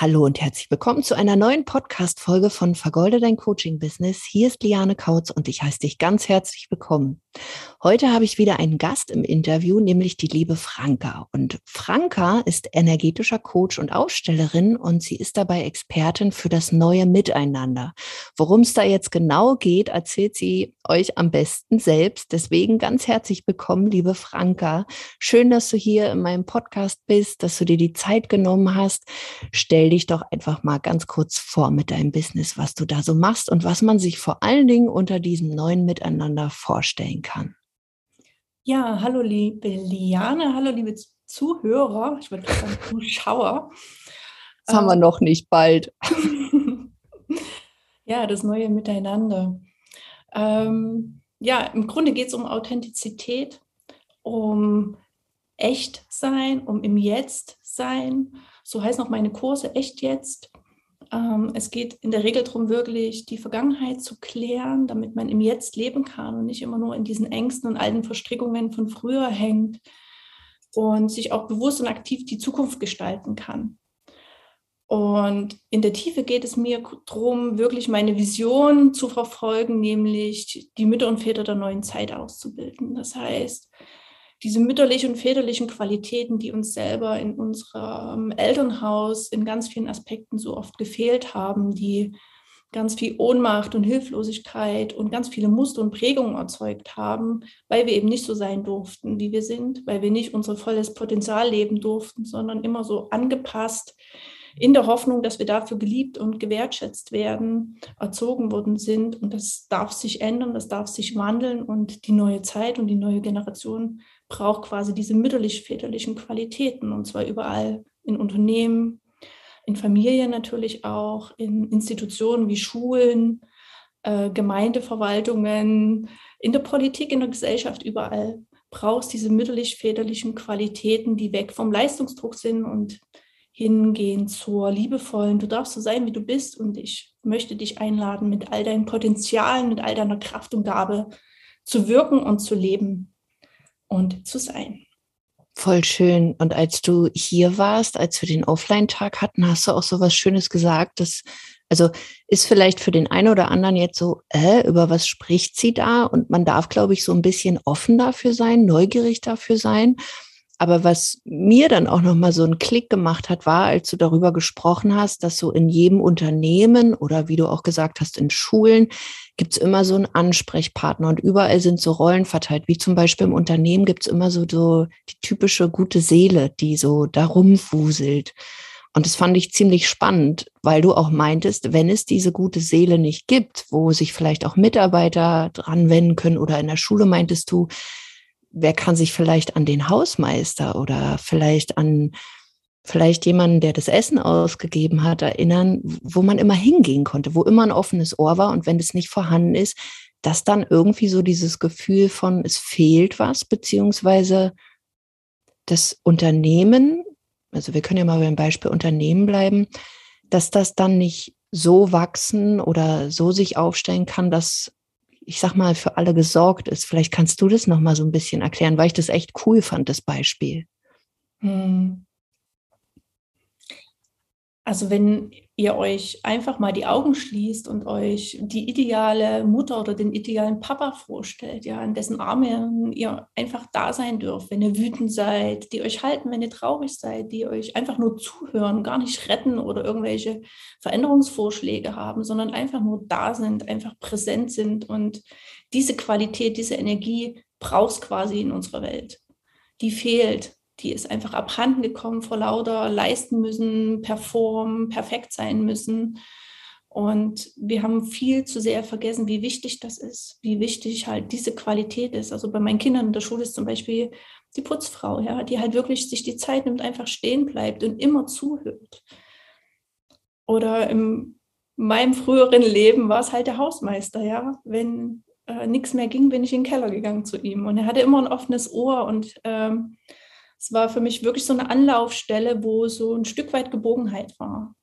Hallo und herzlich willkommen zu einer neuen Podcast-Folge von Vergolde dein Coaching-Business. Hier ist Liane Kautz und ich heiße dich ganz herzlich willkommen. Heute habe ich wieder einen Gast im Interview, nämlich die liebe Franka. Und Franka ist energetischer Coach und Ausstellerin und sie ist dabei Expertin für das neue Miteinander. Worum es da jetzt genau geht, erzählt sie euch am besten selbst. Deswegen ganz herzlich willkommen, liebe Franka. Schön, dass du hier in meinem Podcast bist, dass du dir die Zeit genommen hast. Stell dich doch einfach mal ganz kurz vor mit deinem Business, was du da so machst und was man sich vor allen Dingen unter diesem neuen Miteinander vorstellen kann. Ja, hallo liebe Liane, hallo liebe Zuhörer, ich würde sagen Zuschauer. Das haben wir ähm, noch nicht bald. ja, das neue Miteinander. Ähm, ja, im Grunde geht es um Authentizität, um echt sein, um im Jetzt sein so heißen auch meine Kurse echt jetzt. Ähm, es geht in der Regel darum, wirklich die Vergangenheit zu klären, damit man im Jetzt leben kann und nicht immer nur in diesen Ängsten und alten Verstrickungen von früher hängt und sich auch bewusst und aktiv die Zukunft gestalten kann. Und in der Tiefe geht es mir darum, wirklich meine Vision zu verfolgen, nämlich die Mütter und Väter der neuen Zeit auszubilden. Das heißt, diese mütterlichen und väterlichen Qualitäten, die uns selber in unserem Elternhaus in ganz vielen Aspekten so oft gefehlt haben, die ganz viel Ohnmacht und Hilflosigkeit und ganz viele Muster und Prägungen erzeugt haben, weil wir eben nicht so sein durften, wie wir sind, weil wir nicht unser volles Potenzial leben durften, sondern immer so angepasst in der Hoffnung, dass wir dafür geliebt und gewertschätzt werden, erzogen worden sind. Und das darf sich ändern, das darf sich wandeln und die neue Zeit und die neue Generation braucht quasi diese mütterlich-väterlichen Qualitäten und zwar überall in Unternehmen, in Familien natürlich auch, in Institutionen wie Schulen, äh, Gemeindeverwaltungen, in der Politik, in der Gesellschaft, überall brauchst diese mütterlich-väterlichen Qualitäten, die weg vom Leistungsdruck sind und hingehen zur liebevollen, du darfst so sein, wie du bist und ich möchte dich einladen, mit all deinen Potenzialen, mit all deiner Kraft und Gabe zu wirken und zu leben und zu sein. Voll schön. Und als du hier warst, als wir den Offline-Tag hatten, hast du auch so was Schönes gesagt. Das, also ist vielleicht für den einen oder anderen jetzt so, äh, über was spricht sie da? Und man darf, glaube ich, so ein bisschen offen dafür sein, neugierig dafür sein. Aber was mir dann auch nochmal so einen Klick gemacht hat, war, als du darüber gesprochen hast, dass so in jedem Unternehmen oder wie du auch gesagt hast, in Schulen gibt es immer so einen Ansprechpartner und überall sind so Rollen verteilt. Wie zum Beispiel im Unternehmen gibt es immer so, so die typische gute Seele, die so da rumfuselt. Und das fand ich ziemlich spannend, weil du auch meintest, wenn es diese gute Seele nicht gibt, wo sich vielleicht auch Mitarbeiter dran wenden können oder in der Schule meintest du, wer kann sich vielleicht an den Hausmeister oder vielleicht an vielleicht jemanden, der das Essen ausgegeben hat, erinnern, wo man immer hingehen konnte, wo immer ein offenes Ohr war und wenn es nicht vorhanden ist, dass dann irgendwie so dieses Gefühl von es fehlt was, beziehungsweise das Unternehmen, also wir können ja mal beim Beispiel Unternehmen bleiben, dass das dann nicht so wachsen oder so sich aufstellen kann, dass ich sag mal, für alle gesorgt ist. Vielleicht kannst du das noch mal so ein bisschen erklären, weil ich das echt cool fand, das Beispiel. Hm. Also wenn ihr euch einfach mal die Augen schließt und euch die ideale Mutter oder den idealen Papa vorstellt, ja, in dessen Armen ihr einfach da sein dürft, wenn ihr wütend seid, die euch halten, wenn ihr traurig seid, die euch einfach nur zuhören, gar nicht retten oder irgendwelche Veränderungsvorschläge haben, sondern einfach nur da sind, einfach präsent sind und diese Qualität, diese Energie brauchst quasi in unserer Welt. Die fehlt die ist einfach abhanden gekommen vor lauter leisten müssen, performen, perfekt sein müssen. Und wir haben viel zu sehr vergessen, wie wichtig das ist, wie wichtig halt diese Qualität ist. Also bei meinen Kindern in der Schule ist zum Beispiel die Putzfrau, ja, die halt wirklich sich die Zeit nimmt, einfach stehen bleibt und immer zuhört. Oder in meinem früheren Leben war es halt der Hausmeister, ja. Wenn äh, nichts mehr ging, bin ich in den Keller gegangen zu ihm. Und er hatte immer ein offenes Ohr und ähm, es war für mich wirklich so eine Anlaufstelle, wo so ein Stück weit Gebogenheit war.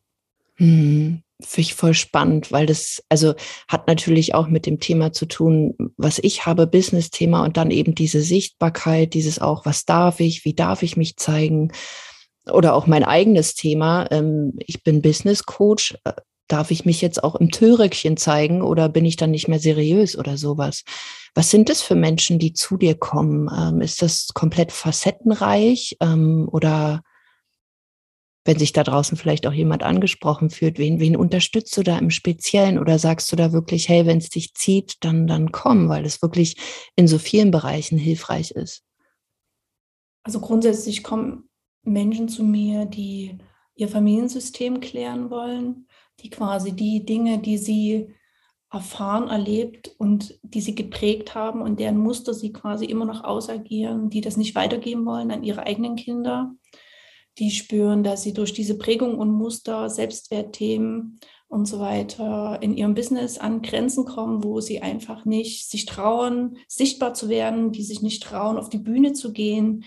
Hm, Finde ich voll spannend, weil das also hat natürlich auch mit dem Thema zu tun, was ich habe, Business-Thema und dann eben diese Sichtbarkeit, dieses auch, was darf ich, wie darf ich mich zeigen. oder auch mein eigenes Thema. Ähm, ich bin Business Coach. Darf ich mich jetzt auch im Tüllröckchen zeigen oder bin ich dann nicht mehr seriös oder sowas? Was sind das für Menschen, die zu dir kommen? Ähm, ist das komplett facettenreich ähm, oder wenn sich da draußen vielleicht auch jemand angesprochen fühlt, wen, wen unterstützt du da im Speziellen oder sagst du da wirklich, hey, wenn es dich zieht, dann, dann komm, weil es wirklich in so vielen Bereichen hilfreich ist? Also grundsätzlich kommen Menschen zu mir, die ihr Familiensystem klären wollen, die quasi die Dinge, die sie erfahren, erlebt und die sie geprägt haben und deren Muster sie quasi immer noch ausagieren, die das nicht weitergeben wollen an ihre eigenen Kinder. Die spüren, dass sie durch diese Prägung und Muster, Selbstwertthemen und so weiter in ihrem Business an Grenzen kommen, wo sie einfach nicht sich trauen, sichtbar zu werden, die sich nicht trauen, auf die Bühne zu gehen,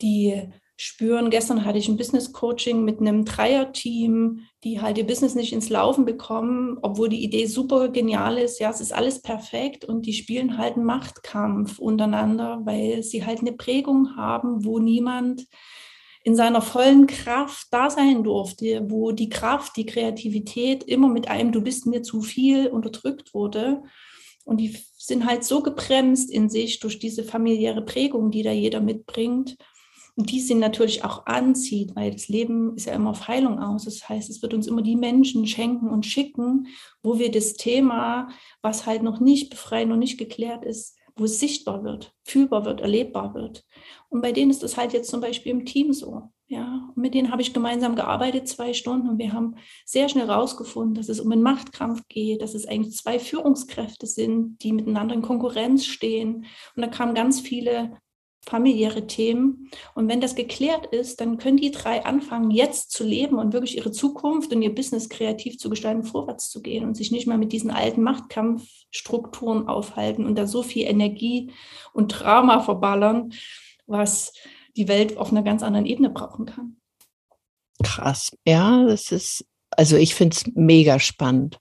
die spüren, gestern hatte ich ein Business Coaching mit einem Dreier-Team, die halt ihr Business nicht ins Laufen bekommen, obwohl die Idee super genial ist. Ja, es ist alles perfekt und die spielen halt einen Machtkampf untereinander, weil sie halt eine Prägung haben, wo niemand in seiner vollen Kraft da sein durfte, wo die Kraft, die Kreativität immer mit einem Du bist mir zu viel unterdrückt wurde. Und die sind halt so gebremst in sich durch diese familiäre Prägung, die da jeder mitbringt. Und die sind natürlich auch anzieht, weil das Leben ist ja immer auf Heilung aus. Das heißt, es wird uns immer die Menschen schenken und schicken, wo wir das Thema, was halt noch nicht befreit, noch nicht geklärt ist, wo es sichtbar wird, fühlbar wird, erlebbar wird. Und bei denen ist das halt jetzt zum Beispiel im Team so. Ja, und mit denen habe ich gemeinsam gearbeitet, zwei Stunden, und wir haben sehr schnell herausgefunden, dass es um einen Machtkampf geht, dass es eigentlich zwei Führungskräfte sind, die miteinander in Konkurrenz stehen. Und da kamen ganz viele familiäre Themen. Und wenn das geklärt ist, dann können die drei anfangen, jetzt zu leben und wirklich ihre Zukunft und ihr Business kreativ zu gestalten, vorwärts zu gehen und sich nicht mehr mit diesen alten Machtkampfstrukturen aufhalten und da so viel Energie und Drama verballern, was die Welt auf einer ganz anderen Ebene brauchen kann. Krass. Ja, das ist, also ich finde es mega spannend.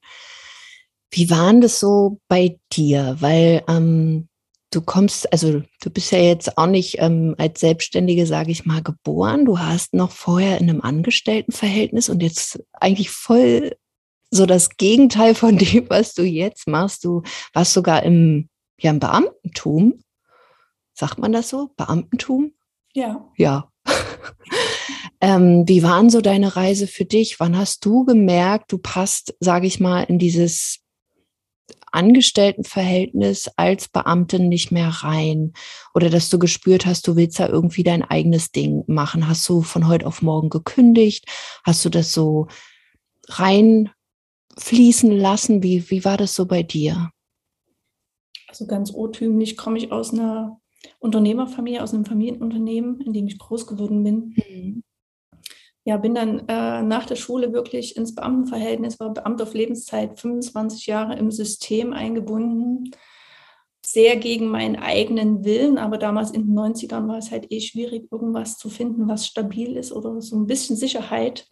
Wie war das so bei dir? Weil ähm, du kommst, also du bist ja jetzt auch nicht ähm, als Selbstständige, sage ich mal, geboren. Du hast noch vorher in einem Angestelltenverhältnis und jetzt eigentlich voll so das Gegenteil von dem, was du jetzt machst. Du warst sogar im, ja, im Beamtentum. Sagt man das so? Beamtentum? Ja. Ja. ähm, wie waren so deine Reise für dich? Wann hast du gemerkt, du passt, sage ich mal, in dieses Angestelltenverhältnis als Beamtin nicht mehr rein oder dass du gespürt hast, du willst da irgendwie dein eigenes Ding machen. Hast du von heute auf morgen gekündigt? Hast du das so reinfließen lassen? Wie, wie war das so bei dir? Also ganz urtümlich komme ich aus einer Unternehmerfamilie, aus einem Familienunternehmen, in dem ich groß geworden bin. Mhm ja, bin dann äh, nach der Schule wirklich ins Beamtenverhältnis, war Beamter auf Lebenszeit, 25 Jahre im System eingebunden, sehr gegen meinen eigenen Willen, aber damals in den 90ern war es halt eh schwierig, irgendwas zu finden, was stabil ist oder so ein bisschen Sicherheit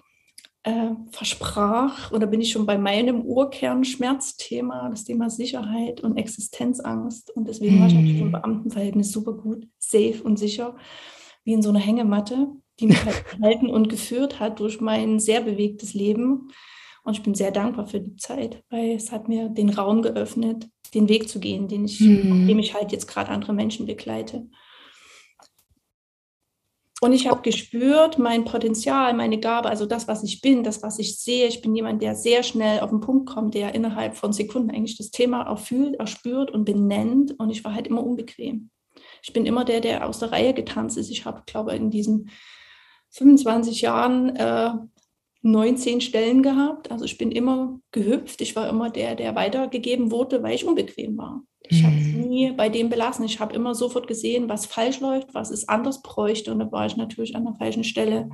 äh, versprach. Oder bin ich schon bei meinem Urkernschmerzthema, das Thema Sicherheit und Existenzangst. Und deswegen war ich natürlich im hm. Beamtenverhältnis super gut, safe und sicher, wie in so einer Hängematte die mich halt gehalten und geführt hat durch mein sehr bewegtes Leben. Und ich bin sehr dankbar für die Zeit, weil es hat mir den Raum geöffnet, den Weg zu gehen, den ich, mhm. dem ich halt jetzt gerade andere Menschen begleite. Und ich habe gespürt, mein Potenzial, meine Gabe, also das, was ich bin, das, was ich sehe. Ich bin jemand, der sehr schnell auf den Punkt kommt, der innerhalb von Sekunden eigentlich das Thema auch fühlt, erspürt und benennt. Und ich war halt immer unbequem. Ich bin immer der, der aus der Reihe getanzt ist. Ich habe, glaube ich, in diesem 25 Jahren äh, 19 Stellen gehabt. Also ich bin immer gehüpft. Ich war immer der, der weitergegeben wurde, weil ich unbequem war. Ich mhm. habe es nie bei dem belassen. Ich habe immer sofort gesehen, was falsch läuft, was es anders bräuchte. Und da war ich natürlich an der falschen Stelle.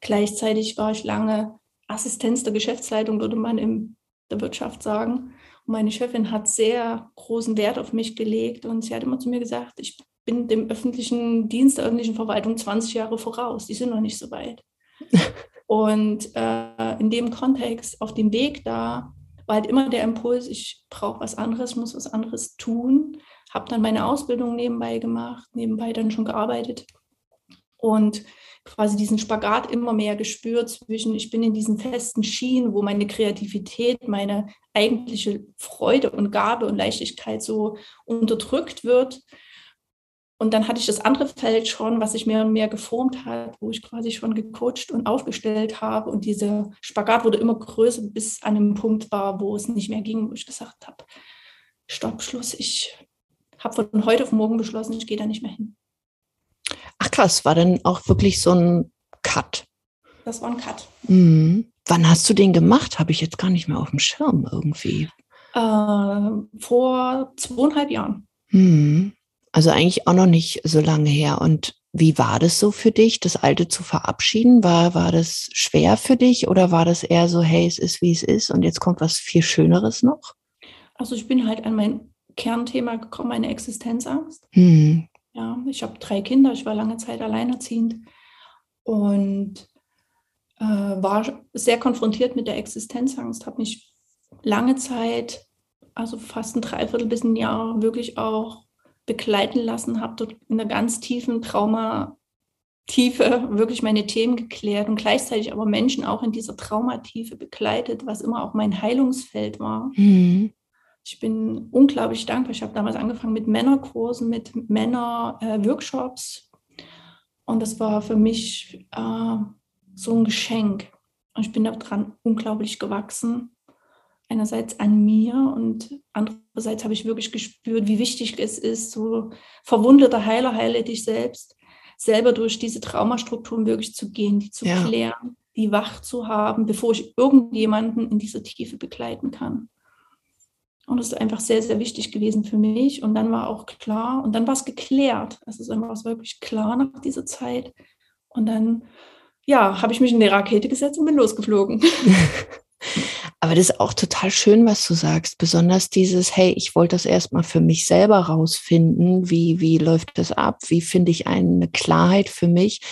Gleichzeitig war ich lange Assistenz der Geschäftsleitung, würde man in der Wirtschaft sagen. Und meine Chefin hat sehr großen Wert auf mich gelegt und sie hat immer zu mir gesagt, ich bin dem öffentlichen Dienst, der öffentlichen Verwaltung 20 Jahre voraus. Die sind noch nicht so weit. Und äh, in dem Kontext, auf dem Weg da, war halt immer der Impuls, ich brauche was anderes, muss was anderes tun. Habe dann meine Ausbildung nebenbei gemacht, nebenbei dann schon gearbeitet und quasi diesen Spagat immer mehr gespürt zwischen, ich bin in diesen festen Schienen, wo meine Kreativität, meine eigentliche Freude und Gabe und Leichtigkeit so unterdrückt wird. Und dann hatte ich das andere Feld schon, was sich mehr und mehr geformt hat, wo ich quasi schon gecoacht und aufgestellt habe. Und dieser Spagat wurde immer größer, bis an einem Punkt war, wo es nicht mehr ging, wo ich gesagt habe, Stopp, Schluss, ich habe von heute auf morgen beschlossen, ich gehe da nicht mehr hin. Ach krass, war dann auch wirklich so ein Cut? Das war ein Cut. Mhm. Wann hast du den gemacht? Habe ich jetzt gar nicht mehr auf dem Schirm irgendwie. Äh, vor zweieinhalb Jahren. Mhm. Also eigentlich auch noch nicht so lange her. Und wie war das so für dich, das Alte zu verabschieden? War, war das schwer für dich oder war das eher so, hey, es ist wie es ist und jetzt kommt was viel Schöneres noch? Also ich bin halt an mein Kernthema gekommen, meine Existenzangst. Mhm. Ja, ich habe drei Kinder, ich war lange Zeit alleinerziehend und äh, war sehr konfrontiert mit der Existenzangst, habe mich lange Zeit, also fast ein Dreiviertel bis ein Jahr, wirklich auch begleiten lassen, habe dort in einer ganz tiefen Traumatiefe wirklich meine Themen geklärt und gleichzeitig aber Menschen auch in dieser Traumatiefe begleitet, was immer auch mein Heilungsfeld war. Mhm ich bin unglaublich dankbar. Ich habe damals angefangen mit Männerkursen, mit Männerworkshops. Äh, und das war für mich äh, so ein Geschenk. Und ich bin daran unglaublich gewachsen. Einerseits an mir und andererseits habe ich wirklich gespürt, wie wichtig es ist, so verwundeter Heiler, heile dich selbst, selber durch diese Traumastrukturen wirklich zu gehen, die zu ja. klären, die wach zu haben, bevor ich irgendjemanden in dieser Tiefe begleiten kann. Und das ist einfach sehr, sehr wichtig gewesen für mich. Und dann war auch klar, und dann war es geklärt. Es ist einfach wirklich klar nach dieser Zeit. Und dann, ja, habe ich mich in die Rakete gesetzt und bin losgeflogen. Aber das ist auch total schön, was du sagst. Besonders dieses, hey, ich wollte das erstmal für mich selber rausfinden. Wie, wie läuft das ab? Wie finde ich eine Klarheit für mich,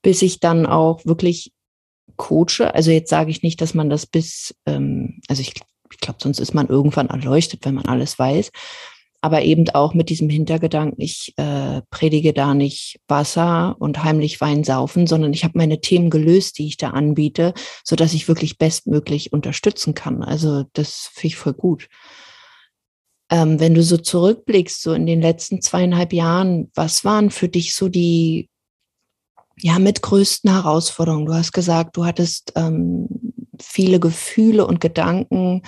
bis ich dann auch wirklich coache? Also jetzt sage ich nicht, dass man das bis, ähm, also ich ich glaube, sonst ist man irgendwann erleuchtet, wenn man alles weiß. Aber eben auch mit diesem Hintergedanken, ich äh, predige da nicht Wasser und heimlich Wein saufen, sondern ich habe meine Themen gelöst, die ich da anbiete, so dass ich wirklich bestmöglich unterstützen kann. Also das finde ich voll gut. Ähm, wenn du so zurückblickst, so in den letzten zweieinhalb Jahren, was waren für dich so die ja mit größten Herausforderungen? Du hast gesagt, du hattest ähm, viele Gefühle und Gedanken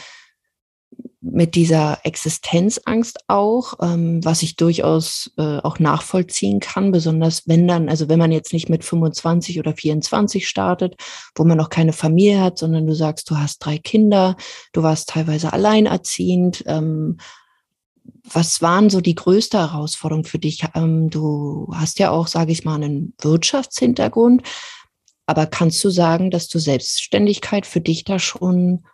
mit dieser Existenzangst auch, ähm, was ich durchaus äh, auch nachvollziehen kann, besonders wenn dann, also wenn man jetzt nicht mit 25 oder 24 startet, wo man noch keine Familie hat, sondern du sagst, du hast drei Kinder, du warst teilweise alleinerziehend. Ähm, was waren so die größte Herausforderung für dich? Ähm, du hast ja auch, sage ich mal, einen Wirtschaftshintergrund. Aber kannst du sagen, dass du Selbstständigkeit für dich da schon,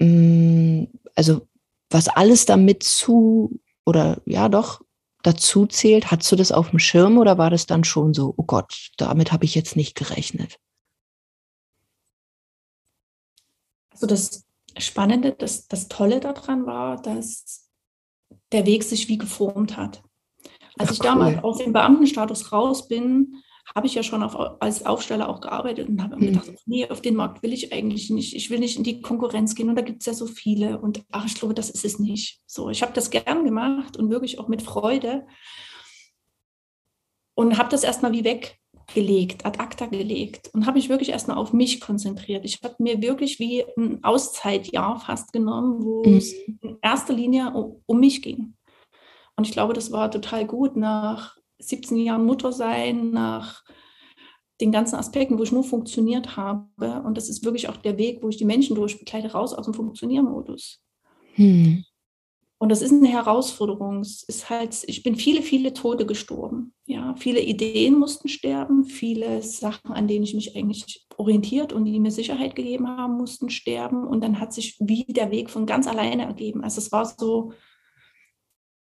also was alles damit zu oder ja doch dazu zählt, hast du das auf dem Schirm oder war das dann schon so, oh Gott, damit habe ich jetzt nicht gerechnet? Also das Spannende, das, das Tolle daran war, dass der Weg sich wie geformt hat. Als Ach, ich damals cool. aus dem Beamtenstatus raus bin, habe ich ja schon auf, als Aufsteller auch gearbeitet und habe mhm. gedacht, nee, auf den Markt will ich eigentlich nicht. Ich will nicht in die Konkurrenz gehen und da gibt es ja so viele und ach, ich glaube, das ist es nicht. So, ich habe das gern gemacht und wirklich auch mit Freude und habe das erstmal wie weggelegt, ad acta gelegt und habe mich wirklich erstmal auf mich konzentriert. Ich habe mir wirklich wie ein Auszeitjahr fast genommen, wo mhm. es in erster Linie um, um mich ging. Und ich glaube, das war total gut nach 17 Jahren Mutter sein, nach den ganzen Aspekten, wo ich nur funktioniert habe. Und das ist wirklich auch der Weg, wo ich die Menschen durchbegleite, raus aus dem Funktioniermodus. Hm. Und das ist eine Herausforderung. Es ist halt, ich bin viele, viele Tote gestorben. Ja, viele Ideen mussten sterben, viele Sachen, an denen ich mich eigentlich orientiert und die mir Sicherheit gegeben haben, mussten sterben. Und dann hat sich wie der Weg von ganz alleine ergeben. Also es war so,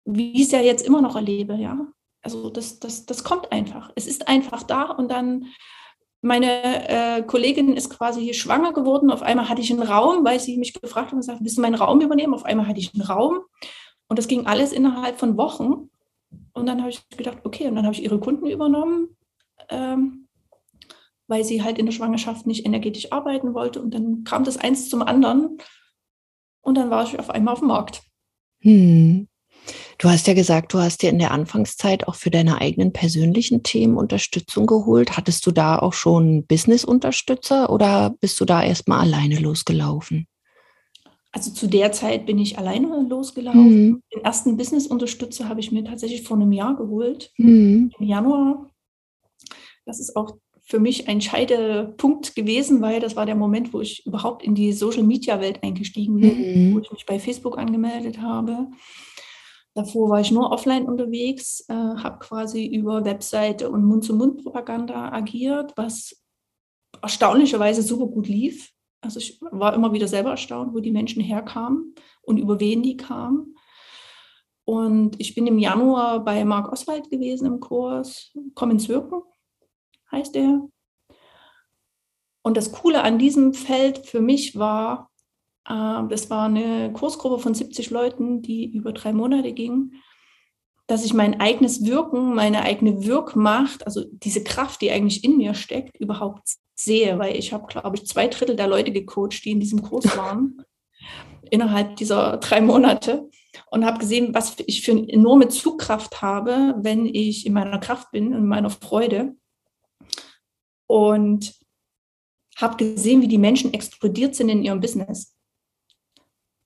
wie ich es ja jetzt immer noch erlebe, ja. Also das, das, das kommt einfach. Es ist einfach da und dann meine äh, Kollegin ist quasi hier schwanger geworden. Auf einmal hatte ich einen Raum, weil sie mich gefragt hat und gesagt, willst du meinen Raum übernehmen? Auf einmal hatte ich einen Raum und das ging alles innerhalb von Wochen. Und dann habe ich gedacht, okay, und dann habe ich ihre Kunden übernommen. ähm, weil sie halt in der Schwangerschaft nicht energetisch arbeiten wollte. Und dann kam das eins zum anderen und dann war ich auf einmal auf dem Markt. Hm. Du hast ja gesagt, du hast dir in der Anfangszeit auch für deine eigenen persönlichen Themen Unterstützung geholt. Hattest du da auch schon Business-Unterstützer oder bist du da erstmal alleine losgelaufen? Also zu der Zeit bin ich alleine losgelaufen. Mhm. Den ersten Business-Unterstützer habe ich mir tatsächlich vor einem Jahr geholt, mhm. im Januar. Das ist auch für mich ein Scheidepunkt gewesen, weil das war der Moment, wo ich überhaupt in die Social-Media-Welt eingestiegen bin, mhm. wo ich mich bei Facebook angemeldet habe. Davor war ich nur offline unterwegs, äh, habe quasi über Webseite und Mund-zu-Mund-Propaganda agiert, was erstaunlicherweise super gut lief. Also ich war immer wieder selber erstaunt, wo die Menschen herkamen und über wen die kamen. Und ich bin im Januar bei Marc Oswald gewesen im Kurs, Komm ins Wirken heißt er. Und das Coole an diesem Feld für mich war, das war eine Kursgruppe von 70 Leuten, die über drei Monate ging, dass ich mein eigenes Wirken, meine eigene Wirkmacht, also diese Kraft, die eigentlich in mir steckt, überhaupt sehe, weil ich habe, glaube ich, zwei Drittel der Leute gecoacht, die in diesem Kurs waren, innerhalb dieser drei Monate. Und habe gesehen, was ich für eine enorme Zugkraft habe, wenn ich in meiner Kraft bin, in meiner Freude. Und habe gesehen, wie die Menschen explodiert sind in ihrem Business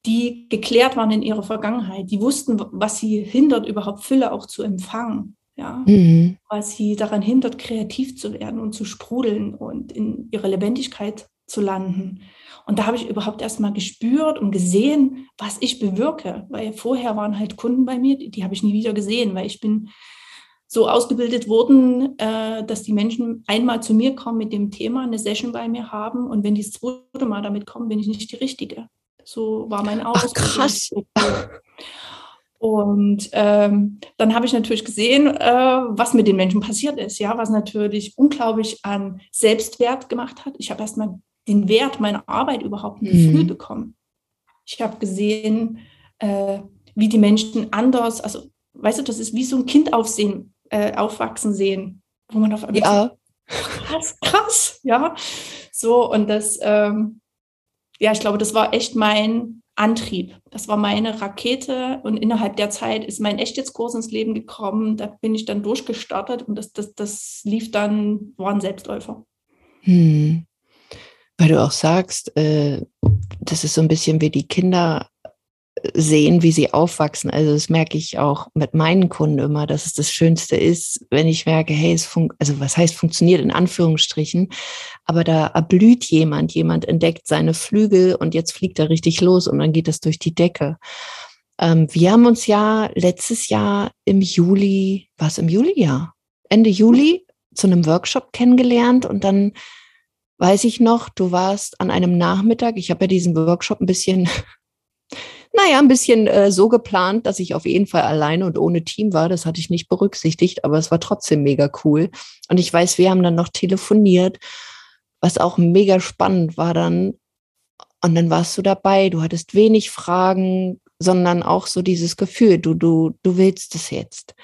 die geklärt waren in ihrer Vergangenheit, die wussten, was sie hindert, überhaupt Fülle auch zu empfangen. Ja, mhm. was sie daran hindert, kreativ zu werden und zu sprudeln und in ihre Lebendigkeit zu landen. Und da habe ich überhaupt erst mal gespürt und gesehen, was ich bewirke. Weil vorher waren halt Kunden bei mir, die, die habe ich nie wieder gesehen, weil ich bin so ausgebildet worden, äh, dass die Menschen einmal zu mir kommen mit dem Thema, eine Session bei mir haben und wenn die das zweite Mal damit kommen, bin ich nicht die Richtige. So war mein Ausbildung. Ach, krass. Und ähm, dann habe ich natürlich gesehen, äh, was mit den Menschen passiert ist, ja, was natürlich unglaublich an Selbstwert gemacht hat. Ich habe erstmal den Wert meiner Arbeit überhaupt ein mhm. Gefühl bekommen. Ich habe gesehen, äh, wie die Menschen anders, also weißt du, das ist wie so ein Kind aufsehen, äh, aufwachsen sehen, wo man auf einmal ja. Krass, krass, ja, so und das ähm, ja, ich glaube, das war echt mein Antrieb. Das war meine Rakete und innerhalb der Zeit ist mein Echtjetztkurs ins Leben gekommen. Da bin ich dann durchgestartet und das, das, das lief dann, war ein Selbstläufer. Hm. Weil du auch sagst, äh, das ist so ein bisschen wie die Kinder sehen, wie sie aufwachsen. Also das merke ich auch mit meinen Kunden immer, dass es das Schönste ist, wenn ich merke, hey, es fun also was heißt funktioniert in Anführungsstrichen, aber da erblüht jemand, jemand entdeckt seine Flügel und jetzt fliegt er richtig los und dann geht das durch die Decke. Ähm, wir haben uns ja letztes Jahr im Juli, was im Juli? Ja, Ende Juli zu einem Workshop kennengelernt und dann weiß ich noch, du warst an einem Nachmittag, ich habe ja diesen Workshop ein bisschen naja, ein bisschen äh, so geplant, dass ich auf jeden Fall alleine und ohne Team war. Das hatte ich nicht berücksichtigt, aber es war trotzdem mega cool. Und ich weiß, wir haben dann noch telefoniert, was auch mega spannend war dann. Und dann warst du dabei. Du hattest wenig Fragen, sondern auch so dieses Gefühl, du, du, du willst es jetzt.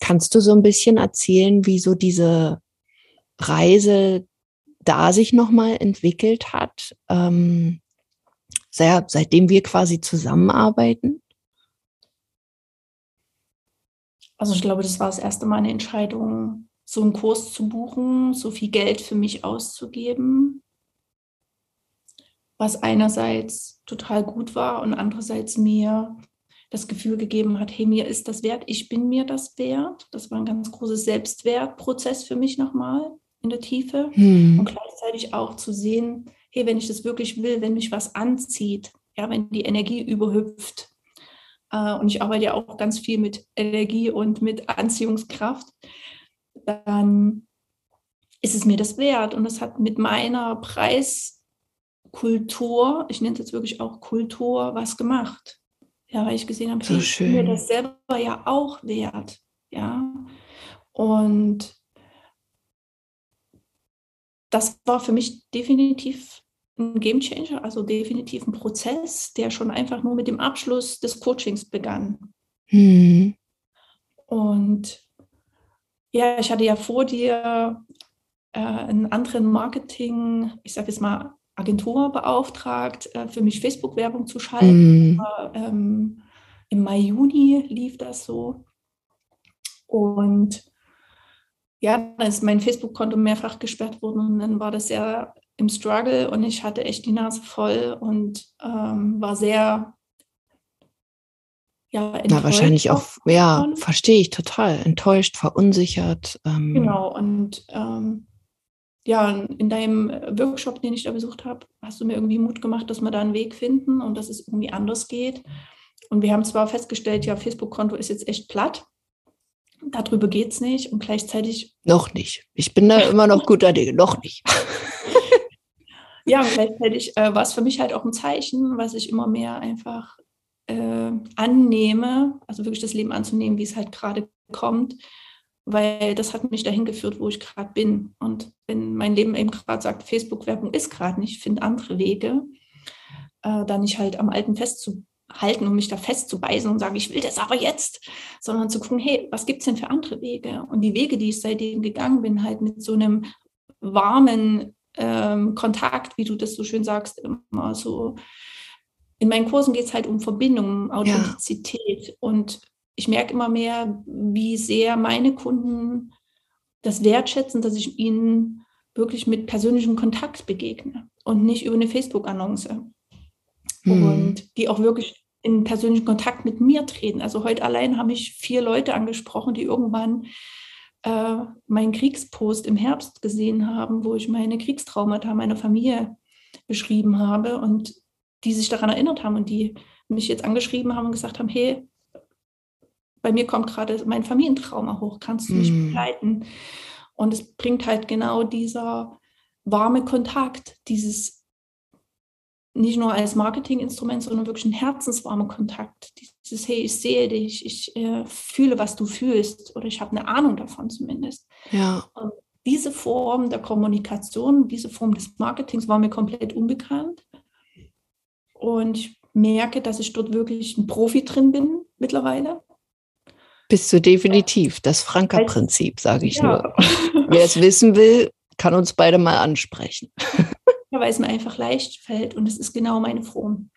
Kannst du so ein bisschen erzählen, wie so diese Reise da sich nochmal entwickelt hat? Ähm, sehr, seitdem wir quasi zusammenarbeiten? Also ich glaube, das war das erste Mal eine Entscheidung, so einen Kurs zu buchen, so viel Geld für mich auszugeben, was einerseits total gut war und andererseits mir das Gefühl gegeben hat, hey, mir ist das wert, ich bin mir das wert. Das war ein ganz großes Selbstwertprozess für mich nochmal in der Tiefe hm. und gleichzeitig auch zu sehen, hey, wenn ich das wirklich will, wenn mich was anzieht, ja, wenn die Energie überhüpft. Äh, und ich arbeite ja auch ganz viel mit Energie und mit Anziehungskraft, dann ist es mir das wert. Und das hat mit meiner Preiskultur, ich nenne es jetzt wirklich auch Kultur, was gemacht. Ja, weil ich gesehen habe, so ich bin mir das selber ja auch wert. Ja. Und das war für mich definitiv ein Game Changer, also definitiv ein Prozess, der schon einfach nur mit dem Abschluss des Coachings begann. Mhm. Und Ja, ich hatte ja vor dir äh, einen anderen Marketing, ich sage jetzt mal Agentur beauftragt, äh, für mich Facebook-Werbung zu schalten. Mm. Ähm, Im Mai, Juni lief das so. Und ja, dann ist mein Facebook-Konto mehrfach gesperrt worden und dann war das ja im Struggle und ich hatte echt die Nase voll und ähm, war sehr ja, Na, wahrscheinlich auch, ja, verstehe ich total. Enttäuscht, verunsichert. Ähm. Genau, und ähm, ja, in deinem Workshop, den ich da besucht habe, hast du mir irgendwie Mut gemacht, dass wir da einen Weg finden und dass es irgendwie anders geht. Und wir haben zwar festgestellt, ja, Facebook-Konto ist jetzt echt platt. Darüber geht es nicht und gleichzeitig. Noch nicht. Ich bin da immer noch guter Dinge, noch nicht. ja, gleichzeitig äh, war es für mich halt auch ein Zeichen, was ich immer mehr einfach äh, annehme, also wirklich das Leben anzunehmen, wie es halt gerade kommt, weil das hat mich dahin geführt, wo ich gerade bin. Und wenn mein Leben eben gerade sagt, Facebook-Werbung ist gerade nicht, finde andere Wege, äh, da nicht halt am Alten festzuhalten und mich da festzubeißen und sagen, ich will das aber jetzt, sondern zu gucken, hey, was gibt es denn für andere Wege? Und die Wege, die ich seitdem gegangen bin, halt mit so einem warmen ähm, Kontakt, wie du das so schön sagst, immer so in meinen Kursen geht es halt um Verbindung, um Authentizität. Ja. Und ich merke immer mehr, wie sehr meine Kunden das wertschätzen, dass ich ihnen wirklich mit persönlichem Kontakt begegne und nicht über eine Facebook-Annonce. Hm. Und die auch wirklich in persönlichen Kontakt mit mir treten. Also heute allein habe ich vier Leute angesprochen, die irgendwann äh, meinen Kriegspost im Herbst gesehen haben, wo ich meine Kriegstraumata meiner Familie beschrieben habe. Und die sich daran erinnert haben und die mich jetzt angeschrieben haben und gesagt haben, hey, bei mir kommt gerade mein Familientrauma hoch, kannst du mich mm. begleiten? Und es bringt halt genau dieser warme Kontakt, dieses nicht nur als Marketinginstrument, sondern wirklich ein herzenswarmer Kontakt. Dieses, hey, ich sehe dich, ich äh, fühle, was du fühlst oder ich habe eine Ahnung davon zumindest. Ja. Und diese Form der Kommunikation, diese Form des Marketings war mir komplett unbekannt. Und ich merke, dass ich dort wirklich ein Profi drin bin mittlerweile. Bist du definitiv. Das Franka-Prinzip, sage ich ja. nur. Wer es wissen will, kann uns beide mal ansprechen. Ja, weil es mir einfach leicht fällt und es ist genau meine Form.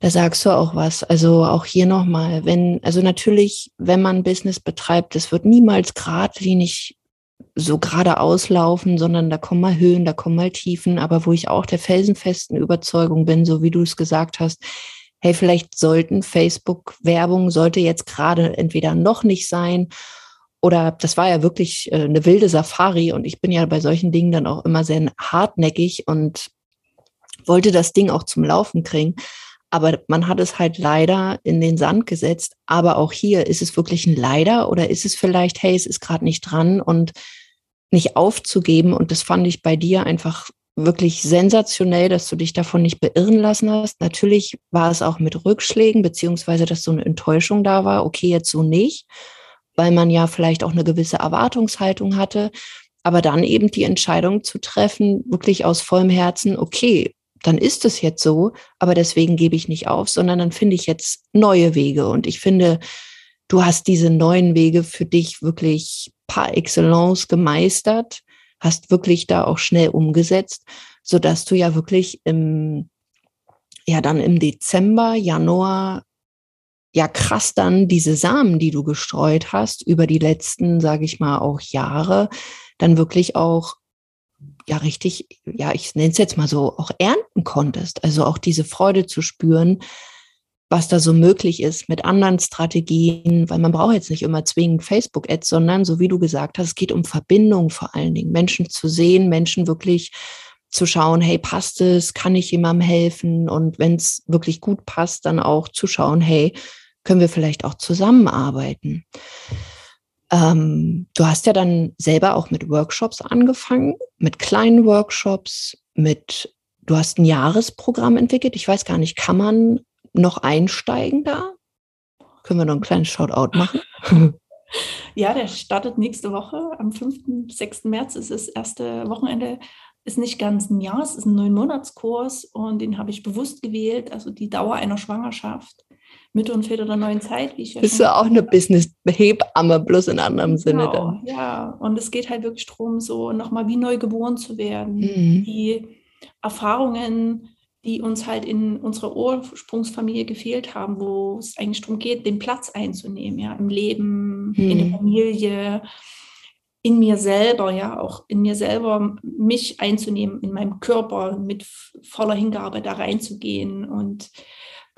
Da sagst du auch was. Also auch hier nochmal, wenn, also natürlich, wenn man Business betreibt, es wird niemals geradlinig so gerade auslaufen, sondern da kommen mal Höhen, da kommen mal Tiefen, aber wo ich auch der felsenfesten Überzeugung bin, so wie du es gesagt hast, hey, vielleicht sollten Facebook-Werbung sollte jetzt gerade entweder noch nicht sein oder das war ja wirklich äh, eine wilde Safari und ich bin ja bei solchen Dingen dann auch immer sehr hartnäckig und wollte das Ding auch zum Laufen kriegen. Aber man hat es halt leider in den Sand gesetzt. Aber auch hier, ist es wirklich ein Leider oder ist es vielleicht, hey, es ist gerade nicht dran und nicht aufzugeben. Und das fand ich bei dir einfach wirklich sensationell, dass du dich davon nicht beirren lassen hast. Natürlich war es auch mit Rückschlägen, beziehungsweise dass so eine Enttäuschung da war. Okay, jetzt so nicht, weil man ja vielleicht auch eine gewisse Erwartungshaltung hatte. Aber dann eben die Entscheidung zu treffen, wirklich aus vollem Herzen, okay, dann ist es jetzt so, aber deswegen gebe ich nicht auf, sondern dann finde ich jetzt neue Wege. Und ich finde, du hast diese neuen Wege für dich wirklich par excellence gemeistert, hast wirklich da auch schnell umgesetzt, so dass du ja wirklich im, ja dann im Dezember, Januar, ja krass dann diese Samen, die du gestreut hast über die letzten, sage ich mal, auch Jahre, dann wirklich auch ja richtig, ja, ich nenne es jetzt mal so, auch ernten konntest. Also auch diese Freude zu spüren, was da so möglich ist mit anderen Strategien, weil man braucht jetzt nicht immer zwingend Facebook-Ads, sondern so wie du gesagt hast, es geht um Verbindung vor allen Dingen, Menschen zu sehen, Menschen wirklich zu schauen, hey, passt es, kann ich jemandem helfen? Und wenn es wirklich gut passt, dann auch zu schauen, hey, können wir vielleicht auch zusammenarbeiten? Ähm, du hast ja dann selber auch mit Workshops angefangen, mit kleinen Workshops, mit, du hast ein Jahresprogramm entwickelt. Ich weiß gar nicht, kann man noch einsteigen da? Können wir noch ein kleines Shoutout machen? Ja, der startet nächste Woche. Am 5., 6. März ist das erste Wochenende. Ist nicht ganz ein Jahr, es ist ein neun Monatskurs und den habe ich bewusst gewählt, also die Dauer einer Schwangerschaft Mütter und Väter der neuen Zeit, wie ich ja Bist du auch eine Business-Hebamme, bloß in anderem genau, Sinne dann. Ja, und es geht halt wirklich darum, so nochmal wie neu geboren zu werden. Mhm. Die Erfahrungen, die uns halt in unserer Ursprungsfamilie gefehlt haben, wo es eigentlich darum geht, den Platz einzunehmen, ja, im Leben, mhm. in der Familie, in mir selber, ja, auch in mir selber mich einzunehmen, in meinem Körper mit voller Hingabe da reinzugehen und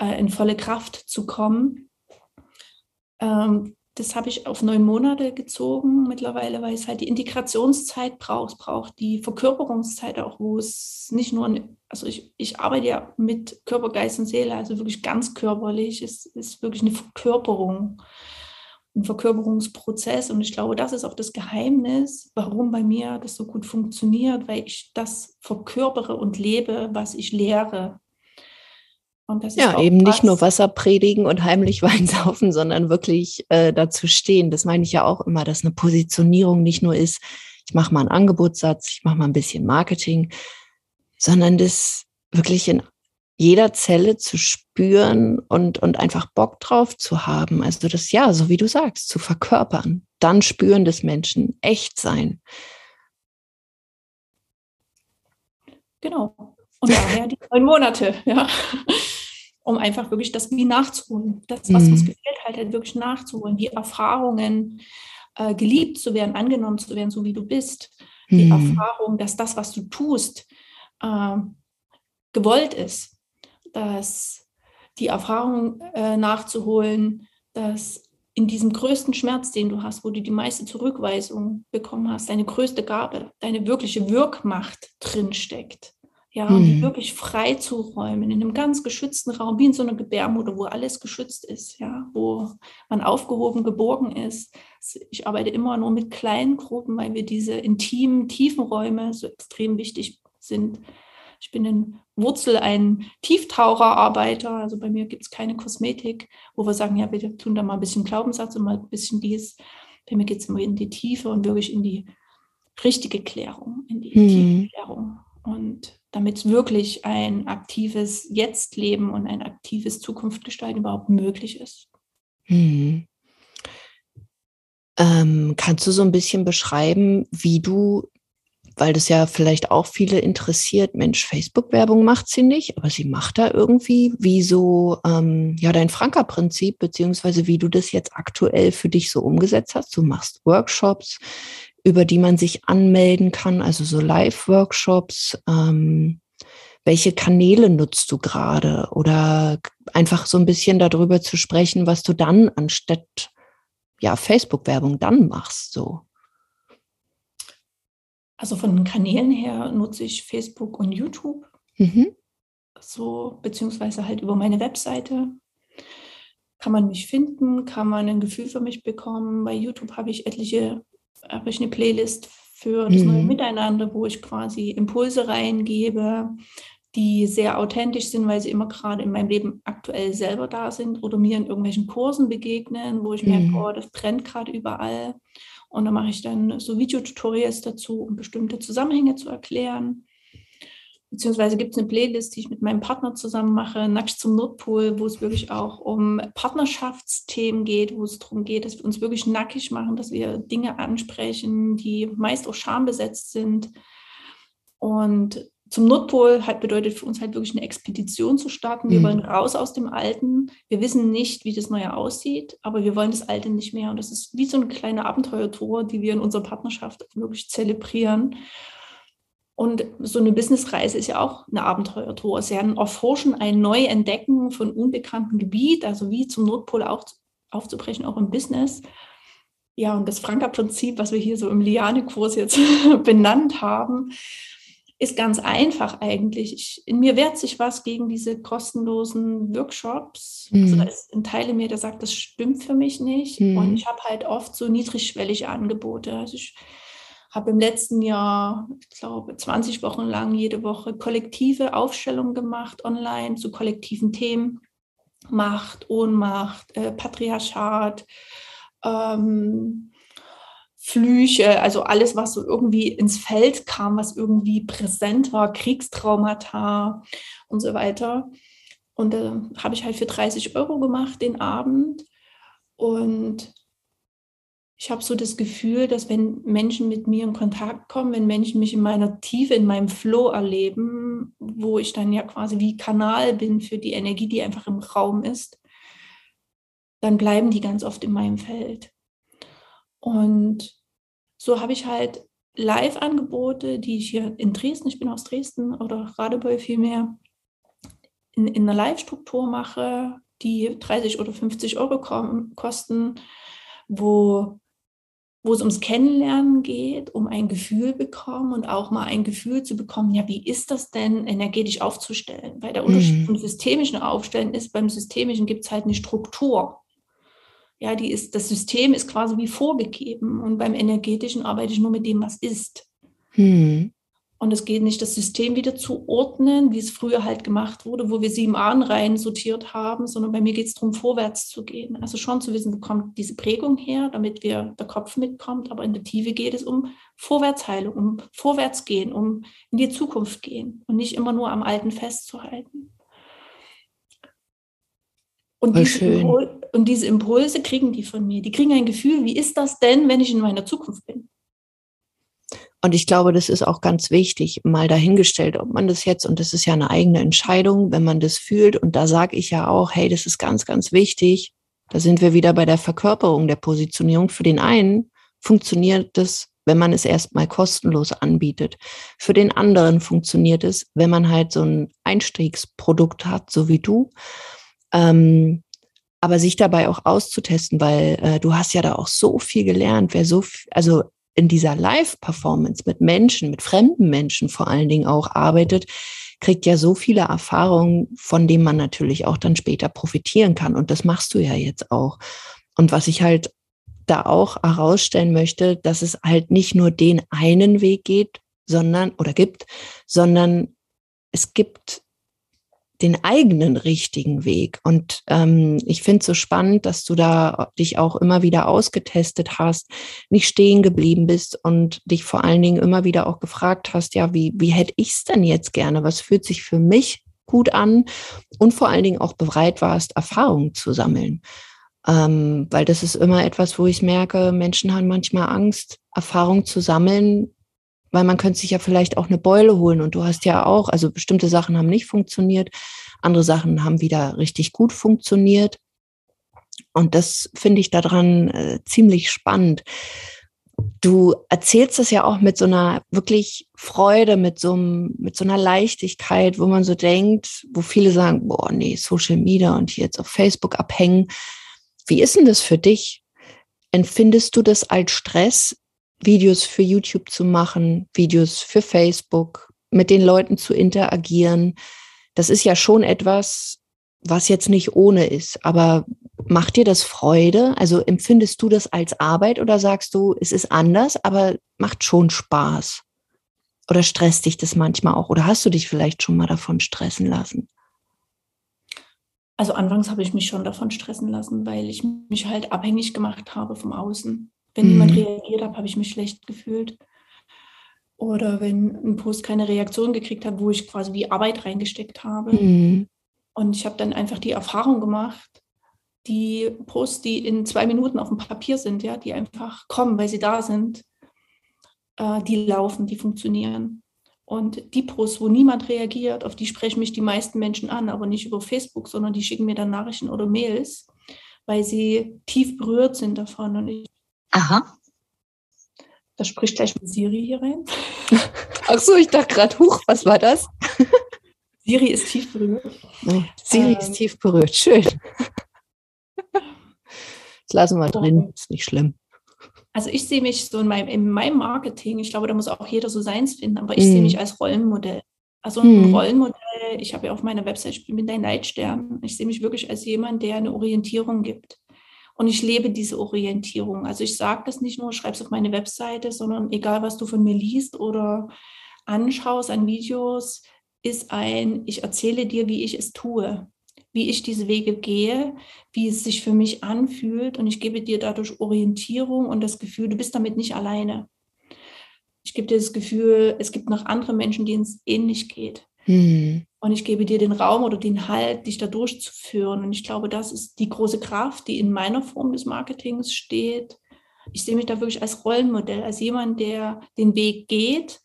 äh, in volle Kraft zu kommen. Ähm, das habe ich auf neun Monate gezogen mittlerweile, weil es halt die Integrationszeit braucht, braucht die Verkörperungszeit auch, wo es nicht nur, also ich, ich arbeite ja mit Körper, Geist und Seele, also wirklich ganz körperlich, es ist wirklich eine Verkörperung, ein Verkörperungsprozess. Und ich glaube, das ist auch das Geheimnis, warum bei mir das so gut funktioniert, weil ich das verkörpere und lebe, was ich lehre ja, eben was. nicht nur Wasser predigen und heimlich Wein saufen, sondern wirklich äh, dazu stehen. Das meine ich ja auch immer, dass eine Positionierung nicht nur ist, ich mache mal einen Angebotssatz, ich mache mal ein bisschen Marketing, sondern das wirklich in jeder Zelle zu spüren und, und einfach Bock drauf zu haben. Also das, ja, so wie du sagst, zu verkörpern. Dann spüren des Menschen, echt sein. Genau. Und daher die neun Monate, ja um einfach wirklich das wie nachzuholen. Das, was mhm. uns gefällt, halt, halt wirklich nachzuholen. Die Erfahrungen, äh, geliebt zu werden, angenommen zu werden, so wie du bist. Die mhm. Erfahrung, dass das, was du tust, äh, gewollt ist. Dass die Erfahrung äh, nachzuholen, dass in diesem größten Schmerz, den du hast, wo du die meiste Zurückweisung bekommen hast, deine größte Gabe, deine wirkliche Wirkmacht drinsteckt ja, mhm. die wirklich frei zu räumen, in einem ganz geschützten Raum, wie in so einer Gebärmutter, wo alles geschützt ist, ja, wo man aufgehoben, geborgen ist. Ich arbeite immer nur mit kleinen Gruppen, weil wir diese intimen, tiefen Räume so extrem wichtig sind. Ich bin in Wurzel ein Tieftaucherarbeiter, also bei mir gibt es keine Kosmetik, wo wir sagen, ja, wir tun da mal ein bisschen Glaubenssatz und mal ein bisschen dies. Bei mir geht es immer in die Tiefe und wirklich in die richtige Klärung, in die mhm. tiefe Klärung. Und damit wirklich ein aktives Jetzt-Leben und ein aktives Zukunftsgestalten überhaupt möglich ist. Hm. Ähm, kannst du so ein bisschen beschreiben, wie du, weil das ja vielleicht auch viele interessiert, Mensch, Facebook-Werbung macht sie nicht, aber sie macht da irgendwie, wie so, ähm, ja, dein Franker-Prinzip, beziehungsweise wie du das jetzt aktuell für dich so umgesetzt hast. Du machst Workshops, über die man sich anmelden kann, also so Live-Workshops. Ähm, welche Kanäle nutzt du gerade? Oder einfach so ein bisschen darüber zu sprechen, was du dann anstatt ja, Facebook-Werbung dann machst. So. Also von den Kanälen her nutze ich Facebook und YouTube. Mhm. So, beziehungsweise halt über meine Webseite kann man mich finden, kann man ein Gefühl für mich bekommen. Bei YouTube habe ich etliche habe ich eine Playlist für das neue mhm. Miteinander, wo ich quasi Impulse reingebe, die sehr authentisch sind, weil sie immer gerade in meinem Leben aktuell selber da sind oder mir in irgendwelchen Kursen begegnen, wo ich mhm. merke, oh, das brennt gerade überall. Und dann mache ich dann so Videotutorials dazu, um bestimmte Zusammenhänge zu erklären. Beziehungsweise gibt es eine Playlist, die ich mit meinem Partner zusammen mache, Nackt zum Nordpol, wo es wirklich auch um Partnerschaftsthemen geht, wo es darum geht, dass wir uns wirklich nackig machen, dass wir Dinge ansprechen, die meist auch schambesetzt sind. Und zum Nordpol halt bedeutet für uns halt wirklich eine Expedition zu starten. Wir mhm. wollen raus aus dem Alten. Wir wissen nicht, wie das Neue aussieht, aber wir wollen das Alte nicht mehr. Und das ist wie so eine kleine Abenteuertour, die wir in unserer Partnerschaft wirklich zelebrieren. Und so eine Businessreise ist ja auch eine Abenteuertour. Es ist ja ein Erforschen, ein Neuentdecken von unbekanntem Gebiet, also wie zum Nordpol auch aufzubrechen, auch im Business. Ja, und das Franka-Prinzip, was wir hier so im Liane-Kurs jetzt benannt haben, ist ganz einfach eigentlich. Ich, in mir wehrt sich was gegen diese kostenlosen Workshops. Mhm. Also da ist ein Teil in mir, der sagt, das stimmt für mich nicht. Mhm. Und ich habe halt oft so niedrigschwellige Angebote. Also ich habe im letzten Jahr, ich glaube, 20 Wochen lang jede Woche kollektive Aufstellungen gemacht online zu kollektiven Themen. Macht, Ohnmacht, äh, Patriarchat, ähm, Flüche, also alles, was so irgendwie ins Feld kam, was irgendwie präsent war, Kriegstraumata und so weiter. Und da äh, habe ich halt für 30 Euro gemacht den Abend. Und ich habe so das Gefühl, dass wenn Menschen mit mir in Kontakt kommen, wenn Menschen mich in meiner Tiefe, in meinem Flow erleben, wo ich dann ja quasi wie Kanal bin für die Energie, die einfach im Raum ist, dann bleiben die ganz oft in meinem Feld. Und so habe ich halt Live-Angebote, die ich hier in Dresden, ich bin aus Dresden oder Radebeul vielmehr, in, in einer Live-Struktur mache, die 30 oder 50 Euro kosten, wo, wo es ums Kennenlernen geht, um ein Gefühl bekommen und auch mal ein Gefühl zu bekommen, ja, wie ist das denn, energetisch aufzustellen? Weil der Unterschied mhm. vom systemischen Aufstellen ist, beim systemischen gibt es halt eine Struktur. Ja, die ist, das System ist quasi wie vorgegeben und beim energetischen arbeite ich nur mit dem, was ist. Hm. Und es geht nicht, das System wieder zu ordnen, wie es früher halt gemacht wurde, wo wir sieben Ahnenreihen sortiert haben, sondern bei mir geht es darum, vorwärts zu gehen. Also schon zu wissen, wo kommt diese Prägung her, damit wir der Kopf mitkommt, aber in der Tiefe geht es um Vorwärtsheilung, um Vorwärtsgehen, um in die Zukunft gehen und nicht immer nur am Alten festzuhalten. Und diese, Impul und diese Impulse kriegen die von mir. Die kriegen ein Gefühl, wie ist das denn, wenn ich in meiner Zukunft bin? Und ich glaube, das ist auch ganz wichtig, mal dahingestellt, ob man das jetzt, und das ist ja eine eigene Entscheidung, wenn man das fühlt. Und da sage ich ja auch, hey, das ist ganz, ganz wichtig. Da sind wir wieder bei der Verkörperung der Positionierung. Für den einen funktioniert das, wenn man es erstmal kostenlos anbietet. Für den anderen funktioniert es, wenn man halt so ein Einstiegsprodukt hat, so wie du. Ähm, aber sich dabei auch auszutesten, weil äh, du hast ja da auch so viel gelernt, wer so, viel, also in dieser Live-Performance mit Menschen, mit fremden Menschen vor allen Dingen auch arbeitet, kriegt ja so viele Erfahrungen, von denen man natürlich auch dann später profitieren kann. Und das machst du ja jetzt auch. Und was ich halt da auch herausstellen möchte, dass es halt nicht nur den einen Weg geht, sondern oder gibt, sondern es gibt den eigenen richtigen Weg. Und ähm, ich finde es so spannend, dass du da dich auch immer wieder ausgetestet hast, nicht stehen geblieben bist und dich vor allen Dingen immer wieder auch gefragt hast, ja, wie, wie hätte ich es denn jetzt gerne? Was fühlt sich für mich gut an? Und vor allen Dingen auch bereit warst, Erfahrungen zu sammeln. Ähm, weil das ist immer etwas, wo ich merke, Menschen haben manchmal Angst, Erfahrungen zu sammeln, weil man könnte sich ja vielleicht auch eine Beule holen und du hast ja auch, also bestimmte Sachen haben nicht funktioniert, andere Sachen haben wieder richtig gut funktioniert. Und das finde ich daran äh, ziemlich spannend. Du erzählst es ja auch mit so einer wirklich Freude, mit so, einem, mit so einer Leichtigkeit, wo man so denkt, wo viele sagen, boah, nee, Social Media und hier jetzt auf Facebook abhängen. Wie ist denn das für dich? Empfindest du das als Stress, Videos für YouTube zu machen, Videos für Facebook, mit den Leuten zu interagieren. Das ist ja schon etwas, was jetzt nicht ohne ist. Aber macht dir das Freude? Also empfindest du das als Arbeit oder sagst du, es ist anders, aber macht schon Spaß? Oder stresst dich das manchmal auch? Oder hast du dich vielleicht schon mal davon stressen lassen? Also anfangs habe ich mich schon davon stressen lassen, weil ich mich halt abhängig gemacht habe vom Außen. Wenn mhm. niemand reagiert hat, habe ich mich schlecht gefühlt. Oder wenn ein Post keine Reaktion gekriegt hat, wo ich quasi wie Arbeit reingesteckt habe. Mhm. Und ich habe dann einfach die Erfahrung gemacht, die Posts, die in zwei Minuten auf dem Papier sind, ja, die einfach kommen, weil sie da sind, äh, die laufen, die funktionieren. Und die Posts, wo niemand reagiert, auf die sprechen mich die meisten Menschen an, aber nicht über Facebook, sondern die schicken mir dann Nachrichten oder Mails, weil sie tief berührt sind davon. Und ich Aha. Da spricht gleich mit Siri hier rein. Ach so, ich dachte gerade, huch, was war das? Siri ist tief berührt. Siri ähm, ist tief berührt, schön. Das lassen wir drin, ist nicht schlimm. Also ich sehe mich so in meinem, in meinem Marketing, ich glaube, da muss auch jeder so seins finden, aber ich mm. sehe mich als Rollenmodell. Also ein mm. Rollenmodell, ich habe ja auf meiner Website, ich bin dein Leitstern. Ich sehe mich wirklich als jemand, der eine Orientierung gibt. Und ich lebe diese Orientierung. Also ich sage das nicht nur, schreibe es auf meine Webseite, sondern egal, was du von mir liest oder anschaust an Videos, ist ein, ich erzähle dir, wie ich es tue, wie ich diese Wege gehe, wie es sich für mich anfühlt und ich gebe dir dadurch Orientierung und das Gefühl, du bist damit nicht alleine. Ich gebe dir das Gefühl, es gibt noch andere Menschen, denen es ähnlich geht. Hm. Und ich gebe dir den Raum oder den Halt, dich da durchzuführen. Und ich glaube, das ist die große Kraft, die in meiner Form des Marketings steht. Ich sehe mich da wirklich als Rollenmodell, als jemand, der den Weg geht,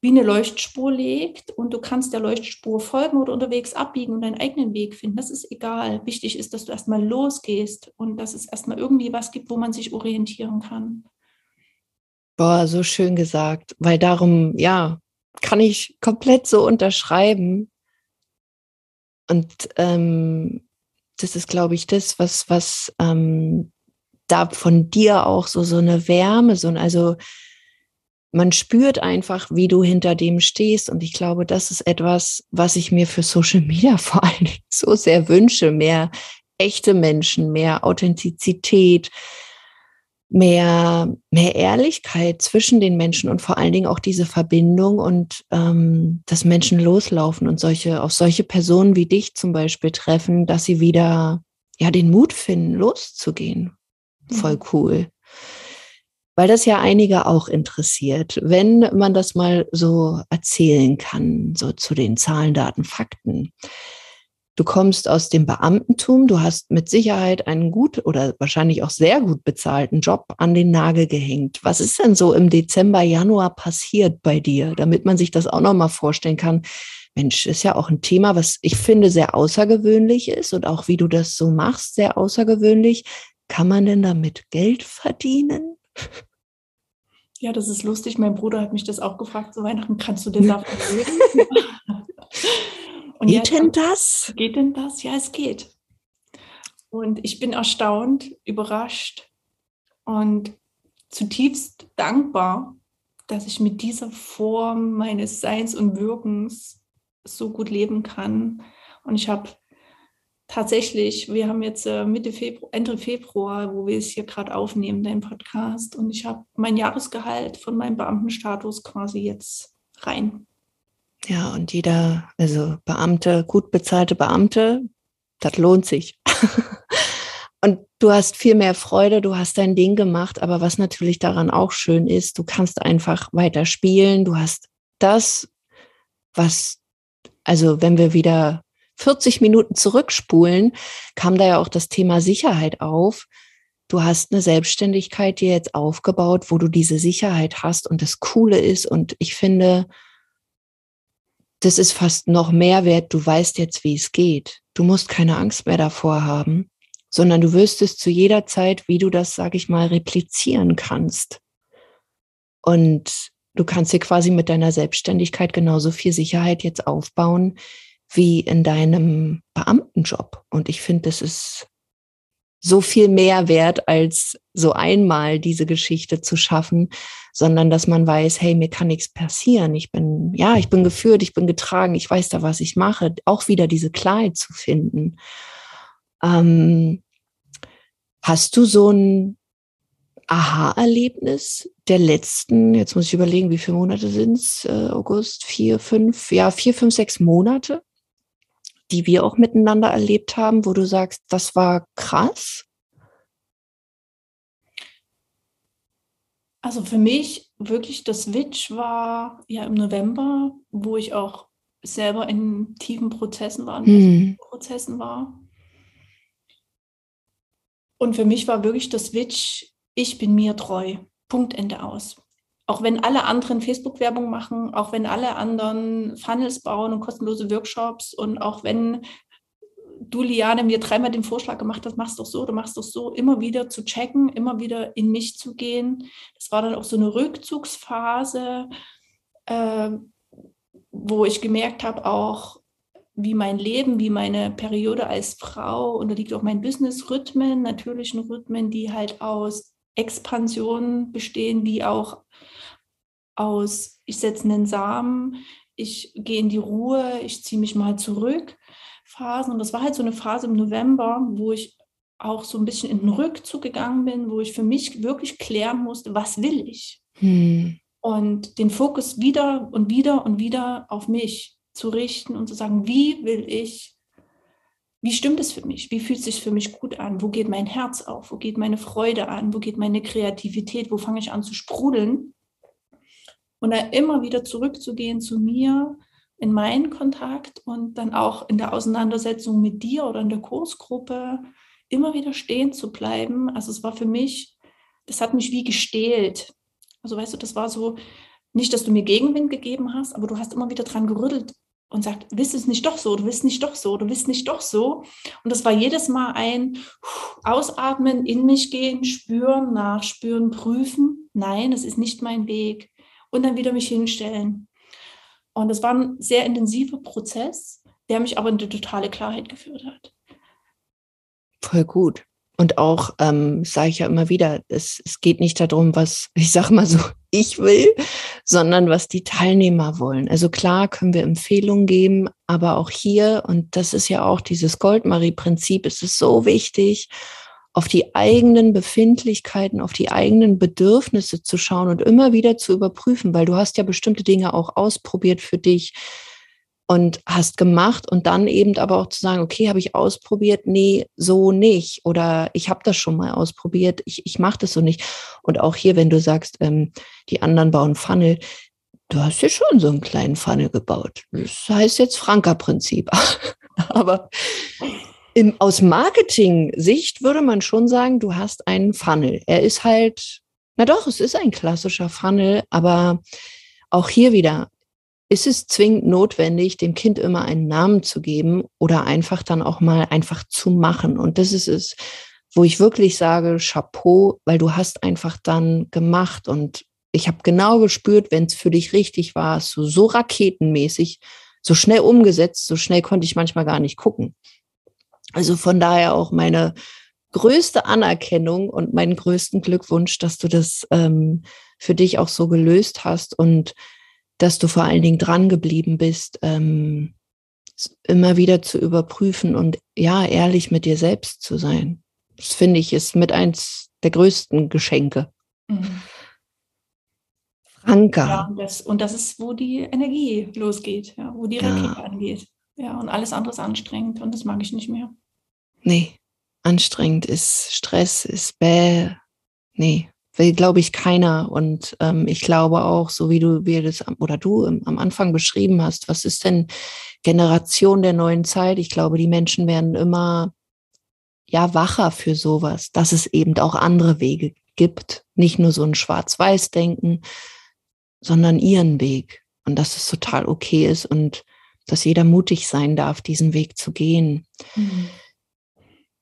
wie eine Leuchtspur legt und du kannst der Leuchtspur folgen oder unterwegs abbiegen und deinen eigenen Weg finden. Das ist egal. Wichtig ist, dass du erstmal losgehst und dass es erstmal irgendwie was gibt, wo man sich orientieren kann. Boah, so schön gesagt, weil darum, ja, kann ich komplett so unterschreiben. Und ähm, das ist, glaube ich, das, was, was ähm, da von dir auch so, so eine Wärme, so ein, also man spürt einfach, wie du hinter dem stehst. Und ich glaube, das ist etwas, was ich mir für Social Media vor allem so sehr wünsche. Mehr echte Menschen, mehr Authentizität, mehr, mehr Ehrlichkeit zwischen den Menschen und vor allen Dingen auch diese Verbindung und ähm, dass Menschen loslaufen und solche, auf solche Personen wie dich zum Beispiel treffen, dass sie wieder ja den Mut finden, loszugehen. Voll mhm. cool weil das ja einige auch interessiert, wenn man das mal so erzählen kann, so zu den Zahlen, Daten, Fakten. Du kommst aus dem Beamtentum, du hast mit Sicherheit einen gut oder wahrscheinlich auch sehr gut bezahlten Job an den Nagel gehängt. Was ist denn so im Dezember, Januar passiert bei dir, damit man sich das auch noch mal vorstellen kann? Mensch, ist ja auch ein Thema, was ich finde sehr außergewöhnlich ist und auch wie du das so machst, sehr außergewöhnlich. Kann man denn damit Geld verdienen? Ja, das ist lustig. Mein Bruder hat mich das auch gefragt zu Weihnachten. Kannst du denn davon leben? Und geht denn das? Geht denn das? Ja, es geht. Und ich bin erstaunt, überrascht und zutiefst dankbar, dass ich mit dieser Form meines Seins und Wirkens so gut leben kann. Und ich habe tatsächlich, wir haben jetzt äh, Mitte Februar, Ende Februar, wo wir es hier gerade aufnehmen, deinen Podcast, und ich habe mein Jahresgehalt von meinem Beamtenstatus quasi jetzt rein. Ja, und jeder, also Beamte, gut bezahlte Beamte, das lohnt sich. und du hast viel mehr Freude, du hast dein Ding gemacht, aber was natürlich daran auch schön ist, du kannst einfach weiter spielen, du hast das, was, also wenn wir wieder 40 Minuten zurückspulen, kam da ja auch das Thema Sicherheit auf. Du hast eine Selbstständigkeit dir jetzt aufgebaut, wo du diese Sicherheit hast und das Coole ist. Und ich finde, das ist fast noch mehr wert. Du weißt jetzt, wie es geht. Du musst keine Angst mehr davor haben, sondern du wirst es zu jeder Zeit, wie du das, sage ich mal, replizieren kannst. Und du kannst dir quasi mit deiner Selbstständigkeit genauso viel Sicherheit jetzt aufbauen, wie in deinem Beamtenjob. Und ich finde, das ist so viel mehr wert, als so einmal diese Geschichte zu schaffen, sondern dass man weiß, hey, mir kann nichts passieren. Ich bin, ja, ich bin geführt, ich bin getragen, ich weiß da, was ich mache. Auch wieder diese Klarheit zu finden. Ähm, hast du so ein Aha-Erlebnis der letzten, jetzt muss ich überlegen, wie viele Monate sind es? Äh, August, vier, fünf, ja, vier, fünf, sechs Monate? die wir auch miteinander erlebt haben, wo du sagst, das war krass? Also für mich wirklich das Switch war ja im November, wo ich auch selber in tiefen Prozessen war, in hm. Prozessen war. Und für mich war wirklich das Switch, ich bin mir treu. Punkt Ende aus auch wenn alle anderen Facebook-Werbung machen, auch wenn alle anderen Funnels bauen und kostenlose Workshops und auch wenn du, Liane, mir dreimal den Vorschlag gemacht hast, machst doch so, du machst doch so, immer wieder zu checken, immer wieder in mich zu gehen. Das war dann auch so eine Rückzugsphase, äh, wo ich gemerkt habe, auch wie mein Leben, wie meine Periode als Frau unterliegt auch mein Business-Rhythmen, natürlichen Rhythmen, die halt aus Expansion bestehen, wie auch aus, ich setze einen Samen, ich gehe in die Ruhe, ich ziehe mich mal zurück, Phasen. Und das war halt so eine Phase im November, wo ich auch so ein bisschen in den Rückzug gegangen bin, wo ich für mich wirklich klären musste, was will ich? Hm. Und den Fokus wieder und wieder und wieder auf mich zu richten und zu sagen, wie will ich, wie stimmt es für mich? Wie fühlt es sich für mich gut an? Wo geht mein Herz auf? Wo geht meine Freude an? Wo geht meine Kreativität? Wo fange ich an zu sprudeln? Und dann immer wieder zurückzugehen zu mir in meinen Kontakt und dann auch in der Auseinandersetzung mit dir oder in der Kursgruppe immer wieder stehen zu bleiben. Also es war für mich, das hat mich wie gestählt. Also weißt du, das war so, nicht, dass du mir Gegenwind gegeben hast, aber du hast immer wieder dran gerüttelt und sagt, willst es nicht doch so, du willst nicht doch so, du willst nicht doch so. Und das war jedes Mal ein Ausatmen, in mich gehen, spüren, nachspüren, prüfen. Nein, das ist nicht mein Weg. Und dann wieder mich hinstellen. Und das war ein sehr intensiver Prozess, der mich aber in die totale Klarheit geführt hat. Voll gut. Und auch, ähm, sage ich ja immer wieder, es, es geht nicht darum, was, ich sag mal so, ich will, sondern was die Teilnehmer wollen. Also klar können wir Empfehlungen geben, aber auch hier, und das ist ja auch dieses Goldmarie-Prinzip, ist es so wichtig, auf die eigenen Befindlichkeiten, auf die eigenen Bedürfnisse zu schauen und immer wieder zu überprüfen, weil du hast ja bestimmte Dinge auch ausprobiert für dich und hast gemacht und dann eben aber auch zu sagen, okay, habe ich ausprobiert, nee, so nicht oder ich habe das schon mal ausprobiert, ich, ich mache das so nicht. Und auch hier, wenn du sagst, ähm, die anderen bauen Funnel, du hast ja schon so einen kleinen Funnel gebaut. Das heißt jetzt Franka-Prinzip. aber im, aus Marketing-Sicht würde man schon sagen, du hast einen Funnel. Er ist halt, na doch, es ist ein klassischer Funnel, aber auch hier wieder, ist es zwingend notwendig, dem Kind immer einen Namen zu geben oder einfach dann auch mal einfach zu machen. Und das ist es, wo ich wirklich sage, Chapeau, weil du hast einfach dann gemacht und ich habe genau gespürt, wenn es für dich richtig war, du so raketenmäßig, so schnell umgesetzt, so schnell konnte ich manchmal gar nicht gucken. Also von daher auch meine größte Anerkennung und meinen größten Glückwunsch, dass du das ähm, für dich auch so gelöst hast und dass du vor allen Dingen dran geblieben bist, ähm, immer wieder zu überprüfen und ja, ehrlich mit dir selbst zu sein. Das finde ich ist mit eins der größten Geschenke. Mhm. Franka. Ja, und das, und das ist, wo die Energie losgeht, ja, wo die Rakete ja. angeht. Ja, und alles andere ist anstrengend und das mag ich nicht mehr. Nee, anstrengend ist Stress, ist bäh. Nee, will, glaube ich, keiner. Und ähm, ich glaube auch, so wie du wie das oder du am Anfang beschrieben hast, was ist denn Generation der neuen Zeit? Ich glaube, die Menschen werden immer ja wacher für sowas, dass es eben auch andere Wege gibt, nicht nur so ein Schwarz-Weiß-Denken, sondern ihren Weg und dass es total okay ist und dass jeder mutig sein darf, diesen Weg zu gehen. Mhm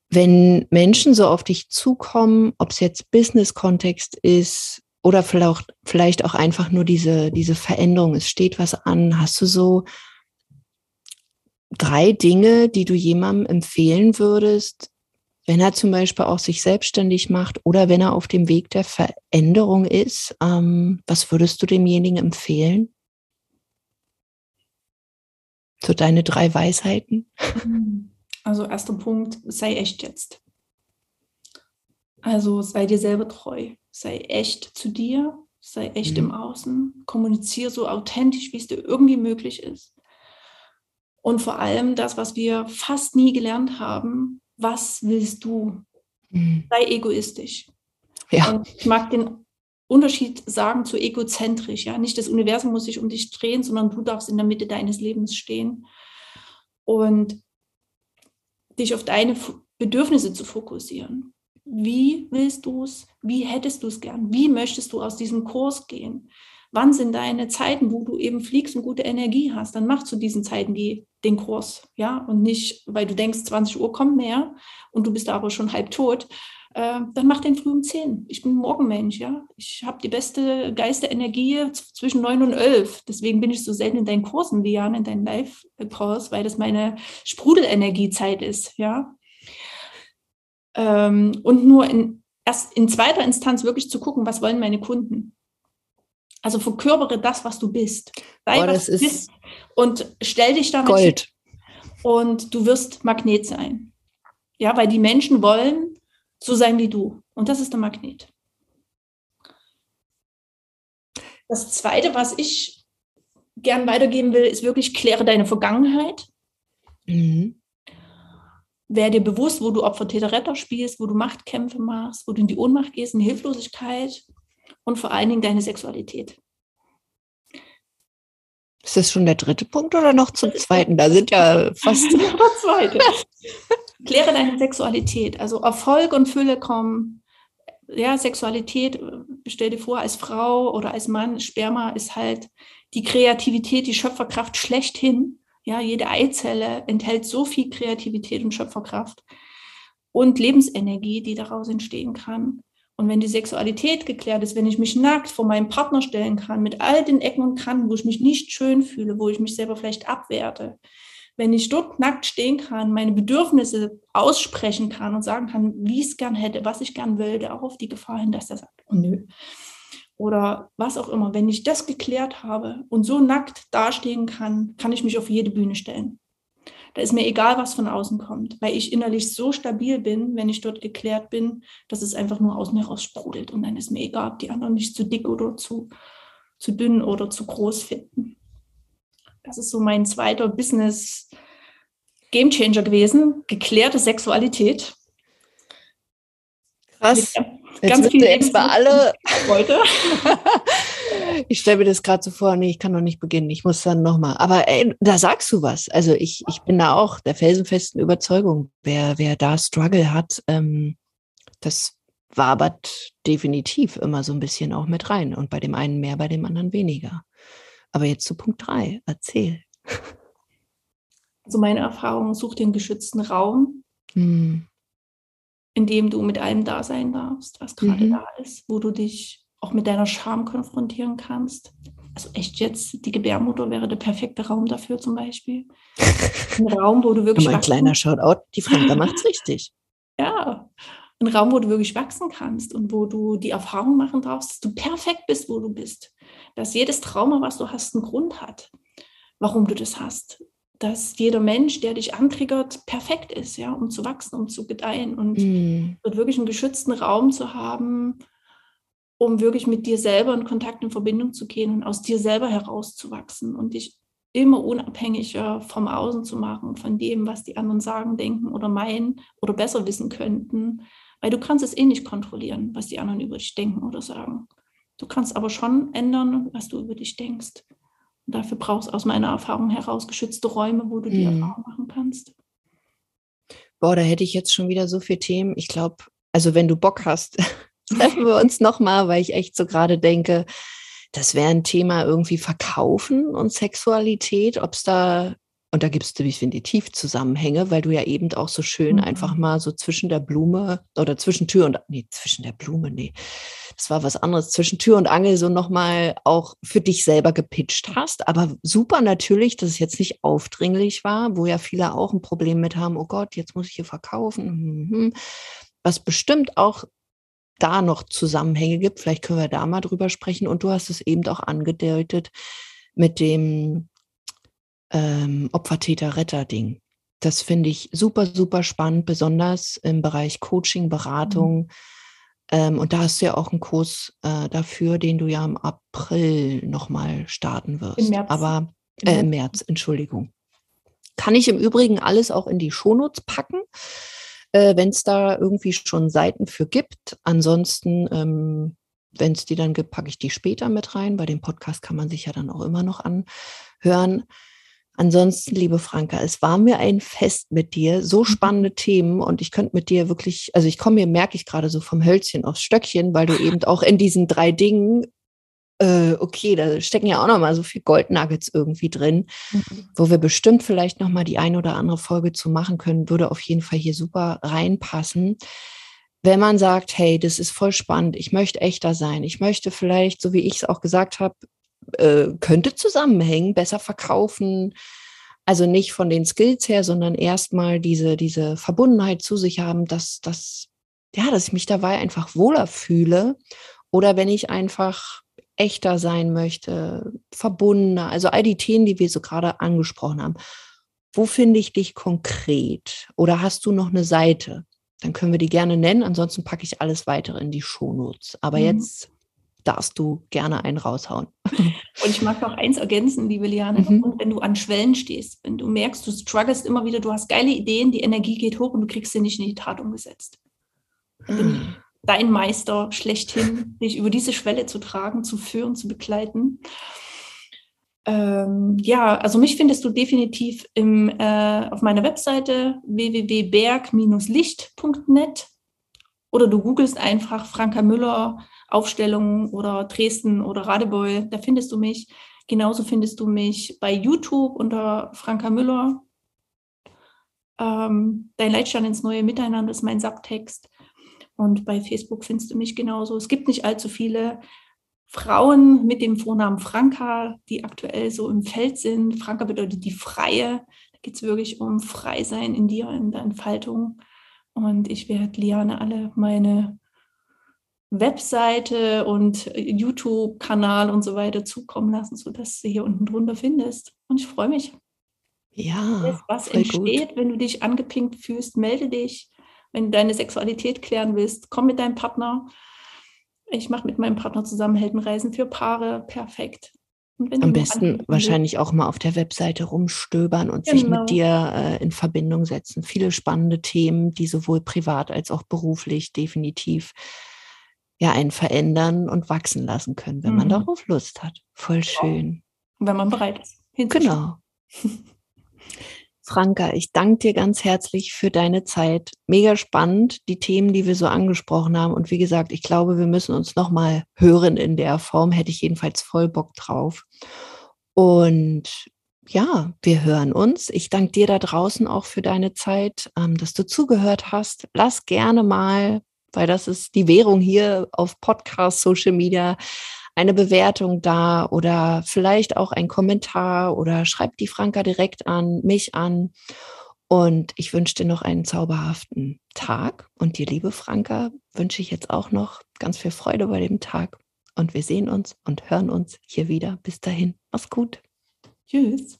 wenn Menschen so auf dich zukommen, ob es jetzt Business-Kontext ist oder vielleicht, auch einfach nur diese, diese Veränderung, es steht was an, hast du so drei Dinge, die du jemandem empfehlen würdest, wenn er zum Beispiel auch sich selbstständig macht oder wenn er auf dem Weg der Veränderung ist, ähm, was würdest du demjenigen empfehlen? So deine drei Weisheiten? Mhm. Also erster Punkt, sei echt jetzt. Also sei dir selber treu, sei echt zu dir, sei echt mhm. im Außen, kommuniziere so authentisch, wie es dir irgendwie möglich ist. Und vor allem das, was wir fast nie gelernt haben, was willst du? Mhm. Sei egoistisch. Ja. Und ich mag den Unterschied sagen zu egozentrisch. Ja? Nicht das Universum muss sich um dich drehen, sondern du darfst in der Mitte deines Lebens stehen. Und dich auf deine Bedürfnisse zu fokussieren. Wie willst du es? Wie hättest du es gern? Wie möchtest du aus diesem Kurs gehen? Wann sind deine Zeiten, wo du eben fliegst und gute Energie hast? Dann mach zu diesen Zeiten die, den Kurs, ja, und nicht, weil du denkst, 20 Uhr kommt mehr und du bist aber schon halb tot, äh, dann mach den früh um 10. Ich bin Morgenmensch, ja. Ich habe die beste Geisterenergie zwischen 9 und 11. Deswegen bin ich so selten in deinen Kursen, Lian, in deinen Live-Kurs, weil das meine Sprudelenergiezeit ist, ja. Ähm, und nur in, erst in zweiter Instanz wirklich zu gucken, was wollen meine Kunden. Also verkörpere das, was du bist. Sei, oh, was du bist und stell dich damit Gold. und du wirst Magnet sein. Ja, weil die Menschen wollen so sein wie du. Und das ist der Magnet. Das Zweite, was ich gern weitergeben will, ist wirklich, kläre deine Vergangenheit. Mhm. Werde dir bewusst, wo du Opfer-Täter-Retter spielst, wo du Machtkämpfe machst, wo du in die Ohnmacht gehst, in Hilflosigkeit und vor allen Dingen deine Sexualität. Ist das schon der dritte Punkt oder noch zum zweiten? Da sind ja fast. der zweite. Kläre deine Sexualität. Also Erfolg und Fülle kommen. Ja, Sexualität, stell dir vor, als Frau oder als Mann, Sperma ist halt die Kreativität, die Schöpferkraft schlechthin. Ja, jede Eizelle enthält so viel Kreativität und Schöpferkraft und Lebensenergie, die daraus entstehen kann. Und wenn die Sexualität geklärt ist, wenn ich mich nackt vor meinem Partner stellen kann, mit all den Ecken und Kanten, wo ich mich nicht schön fühle, wo ich mich selber vielleicht abwerte, wenn ich dort nackt stehen kann, meine Bedürfnisse aussprechen kann und sagen kann, wie ich es gern hätte, was ich gern will, auch auf die Gefahr hin, dass der sagt, oh, nö. Oder was auch immer. Wenn ich das geklärt habe und so nackt dastehen kann, kann ich mich auf jede Bühne stellen. Da ist mir egal, was von außen kommt, weil ich innerlich so stabil bin, wenn ich dort geklärt bin, dass es einfach nur aus mir raus sprudelt. Und dann ist mir egal, ob die anderen nicht zu dick oder zu, zu dünn oder zu groß finden. Das ist so mein zweiter Business Game Changer gewesen. Geklärte Sexualität. Krass. Ja, ganz viele jetzt mal alle heute. ich stelle mir das gerade so vor, nee, ich kann noch nicht beginnen, ich muss dann nochmal. Aber ey, da sagst du was. Also ich, ich bin da auch der felsenfesten Überzeugung, wer, wer da Struggle hat, ähm, das wabert definitiv immer so ein bisschen auch mit rein. Und bei dem einen mehr, bei dem anderen weniger. Aber jetzt zu Punkt drei, erzähl. Also meine Erfahrung, such den geschützten Raum, hm. in dem du mit allem da sein darfst, was gerade mhm. da ist, wo du dich auch mit deiner Scham konfrontieren kannst. Also echt jetzt, die Gebärmutter wäre der perfekte Raum dafür zum Beispiel. Ein Raum, wo du wirklich. Ein kleiner Shoutout, die Franka macht's richtig. Ja, ein Raum, wo du wirklich wachsen kannst und wo du die Erfahrung machen darfst, dass du perfekt bist, wo du bist. Dass jedes Trauma, was du hast, einen Grund hat, warum du das hast. Dass jeder Mensch, der dich antriggert, perfekt ist, ja, um zu wachsen, um zu gedeihen und mm. wirklich einen geschützten Raum zu haben, um wirklich mit dir selber in Kontakt in Verbindung zu gehen und aus dir selber herauszuwachsen und dich immer unabhängiger vom Außen zu machen, von dem, was die anderen sagen, denken oder meinen oder besser wissen könnten. Weil du kannst es eh nicht kontrollieren, was die anderen über dich denken oder sagen. Du kannst aber schon ändern, was du über dich denkst. Und dafür brauchst du aus meiner Erfahrung heraus geschützte Räume, wo du die mhm. Erfahrung machen kannst. Boah, da hätte ich jetzt schon wieder so viele Themen. Ich glaube, also wenn du Bock hast, treffen wir uns nochmal, weil ich echt so gerade denke, das wäre ein Thema irgendwie Verkaufen und Sexualität, ob es da, und da gibt es definitiv Zusammenhänge, weil du ja eben auch so schön mhm. einfach mal so zwischen der Blume oder zwischen Tür und, nee, zwischen der Blume, nee, das war was anderes, zwischen Tür und Angel so nochmal auch für dich selber gepitcht hast. Aber super natürlich, dass es jetzt nicht aufdringlich war, wo ja viele auch ein Problem mit haben, oh Gott, jetzt muss ich hier verkaufen. Mhm. Was bestimmt auch da noch Zusammenhänge gibt. Vielleicht können wir da mal drüber sprechen. Und du hast es eben auch angedeutet mit dem ähm, Opfer-Täter-Retter-Ding. Das finde ich super, super spannend, besonders im Bereich Coaching. Beratung. Mhm. Ähm, und da hast du ja auch einen Kurs äh, dafür, den du ja im April nochmal starten wirst. Im März. Aber äh, im März, Entschuldigung. Kann ich im Übrigen alles auch in die Shownotes packen äh, wenn es da irgendwie schon Seiten für gibt. Ansonsten, ähm, wenn es die dann gibt, packe ich die später mit rein. Bei dem Podcast kann man sich ja dann auch immer noch anhören. Ansonsten, liebe Franka, es war mir ein Fest mit dir. So mhm. spannende Themen und ich könnte mit dir wirklich, also ich komme mir, merke ich gerade so vom Hölzchen aufs Stöckchen, weil du eben auch in diesen drei Dingen äh, okay, da stecken ja auch noch mal so viel Goldnuggets irgendwie drin, mhm. wo wir bestimmt vielleicht noch mal die ein oder andere Folge zu machen können, würde auf jeden Fall hier super reinpassen. Wenn man sagt, hey, das ist voll spannend, ich möchte echter sein, ich möchte vielleicht, so wie ich es auch gesagt habe, äh, könnte zusammenhängen, besser verkaufen, also nicht von den Skills her, sondern erstmal diese, diese Verbundenheit zu sich haben, dass, dass, ja, dass ich mich dabei einfach wohler fühle. Oder wenn ich einfach echter sein möchte, verbundener, also all die Themen, die wir so gerade angesprochen haben. Wo finde ich dich konkret? Oder hast du noch eine Seite? Dann können wir die gerne nennen. Ansonsten packe ich alles weitere in die Shownotes. Aber mhm. jetzt darfst du gerne einen raushauen. Und ich mag noch eins ergänzen, liebe Liane. Mhm. wenn du an Schwellen stehst, wenn du merkst, du struggles immer wieder, du hast geile Ideen, die Energie geht hoch und du kriegst sie nicht in die Tat umgesetzt. Dann dein Meister schlechthin, dich über diese Schwelle zu tragen, zu führen, zu begleiten. ähm, ja, also mich findest du definitiv im, äh, auf meiner Webseite www.berg-licht.net oder du googelst einfach Franka Müller Aufstellungen oder Dresden oder Radebeul, da findest du mich. Genauso findest du mich bei YouTube unter Franka Müller. Ähm, Dein Leitstand ins neue Miteinander ist mein Subtext. Und bei Facebook findest du mich genauso. Es gibt nicht allzu viele Frauen mit dem Vornamen Franka, die aktuell so im Feld sind. Franka bedeutet die Freie. Da geht es wirklich um Freisein in dir, in der Entfaltung. Und ich werde Liane alle meine Webseite und YouTube-Kanal und so weiter zukommen lassen, sodass du hier unten drunter findest. Und ich freue mich. Ja. Was entsteht, gut. wenn du dich angepinkt fühlst, melde dich. Wenn du deine Sexualität klären willst, komm mit deinem Partner ich mache mit meinem Partner zusammen Heldenreisen für Paare. Perfekt. Am besten wahrscheinlich auch mal auf der Webseite rumstöbern und genau. sich mit genau. dir äh, in Verbindung setzen. Viele spannende Themen, die sowohl privat als auch beruflich definitiv ja einen verändern und wachsen lassen können, wenn mhm. man darauf Lust hat. Voll schön. Wenn man bereit ist. Genau. Franka, ich danke dir ganz herzlich für deine Zeit. Mega spannend, die Themen, die wir so angesprochen haben. Und wie gesagt, ich glaube, wir müssen uns nochmal hören in der Form. Hätte ich jedenfalls voll Bock drauf. Und ja, wir hören uns. Ich danke dir da draußen auch für deine Zeit, ähm, dass du zugehört hast. Lass gerne mal, weil das ist die Währung hier auf Podcast, Social Media, eine Bewertung da oder vielleicht auch ein Kommentar oder schreibt die Franka direkt an, mich an. Und ich wünsche dir noch einen zauberhaften Tag. Und dir, liebe Franka, wünsche ich jetzt auch noch ganz viel Freude bei dem Tag. Und wir sehen uns und hören uns hier wieder. Bis dahin. Mach's gut. Tschüss.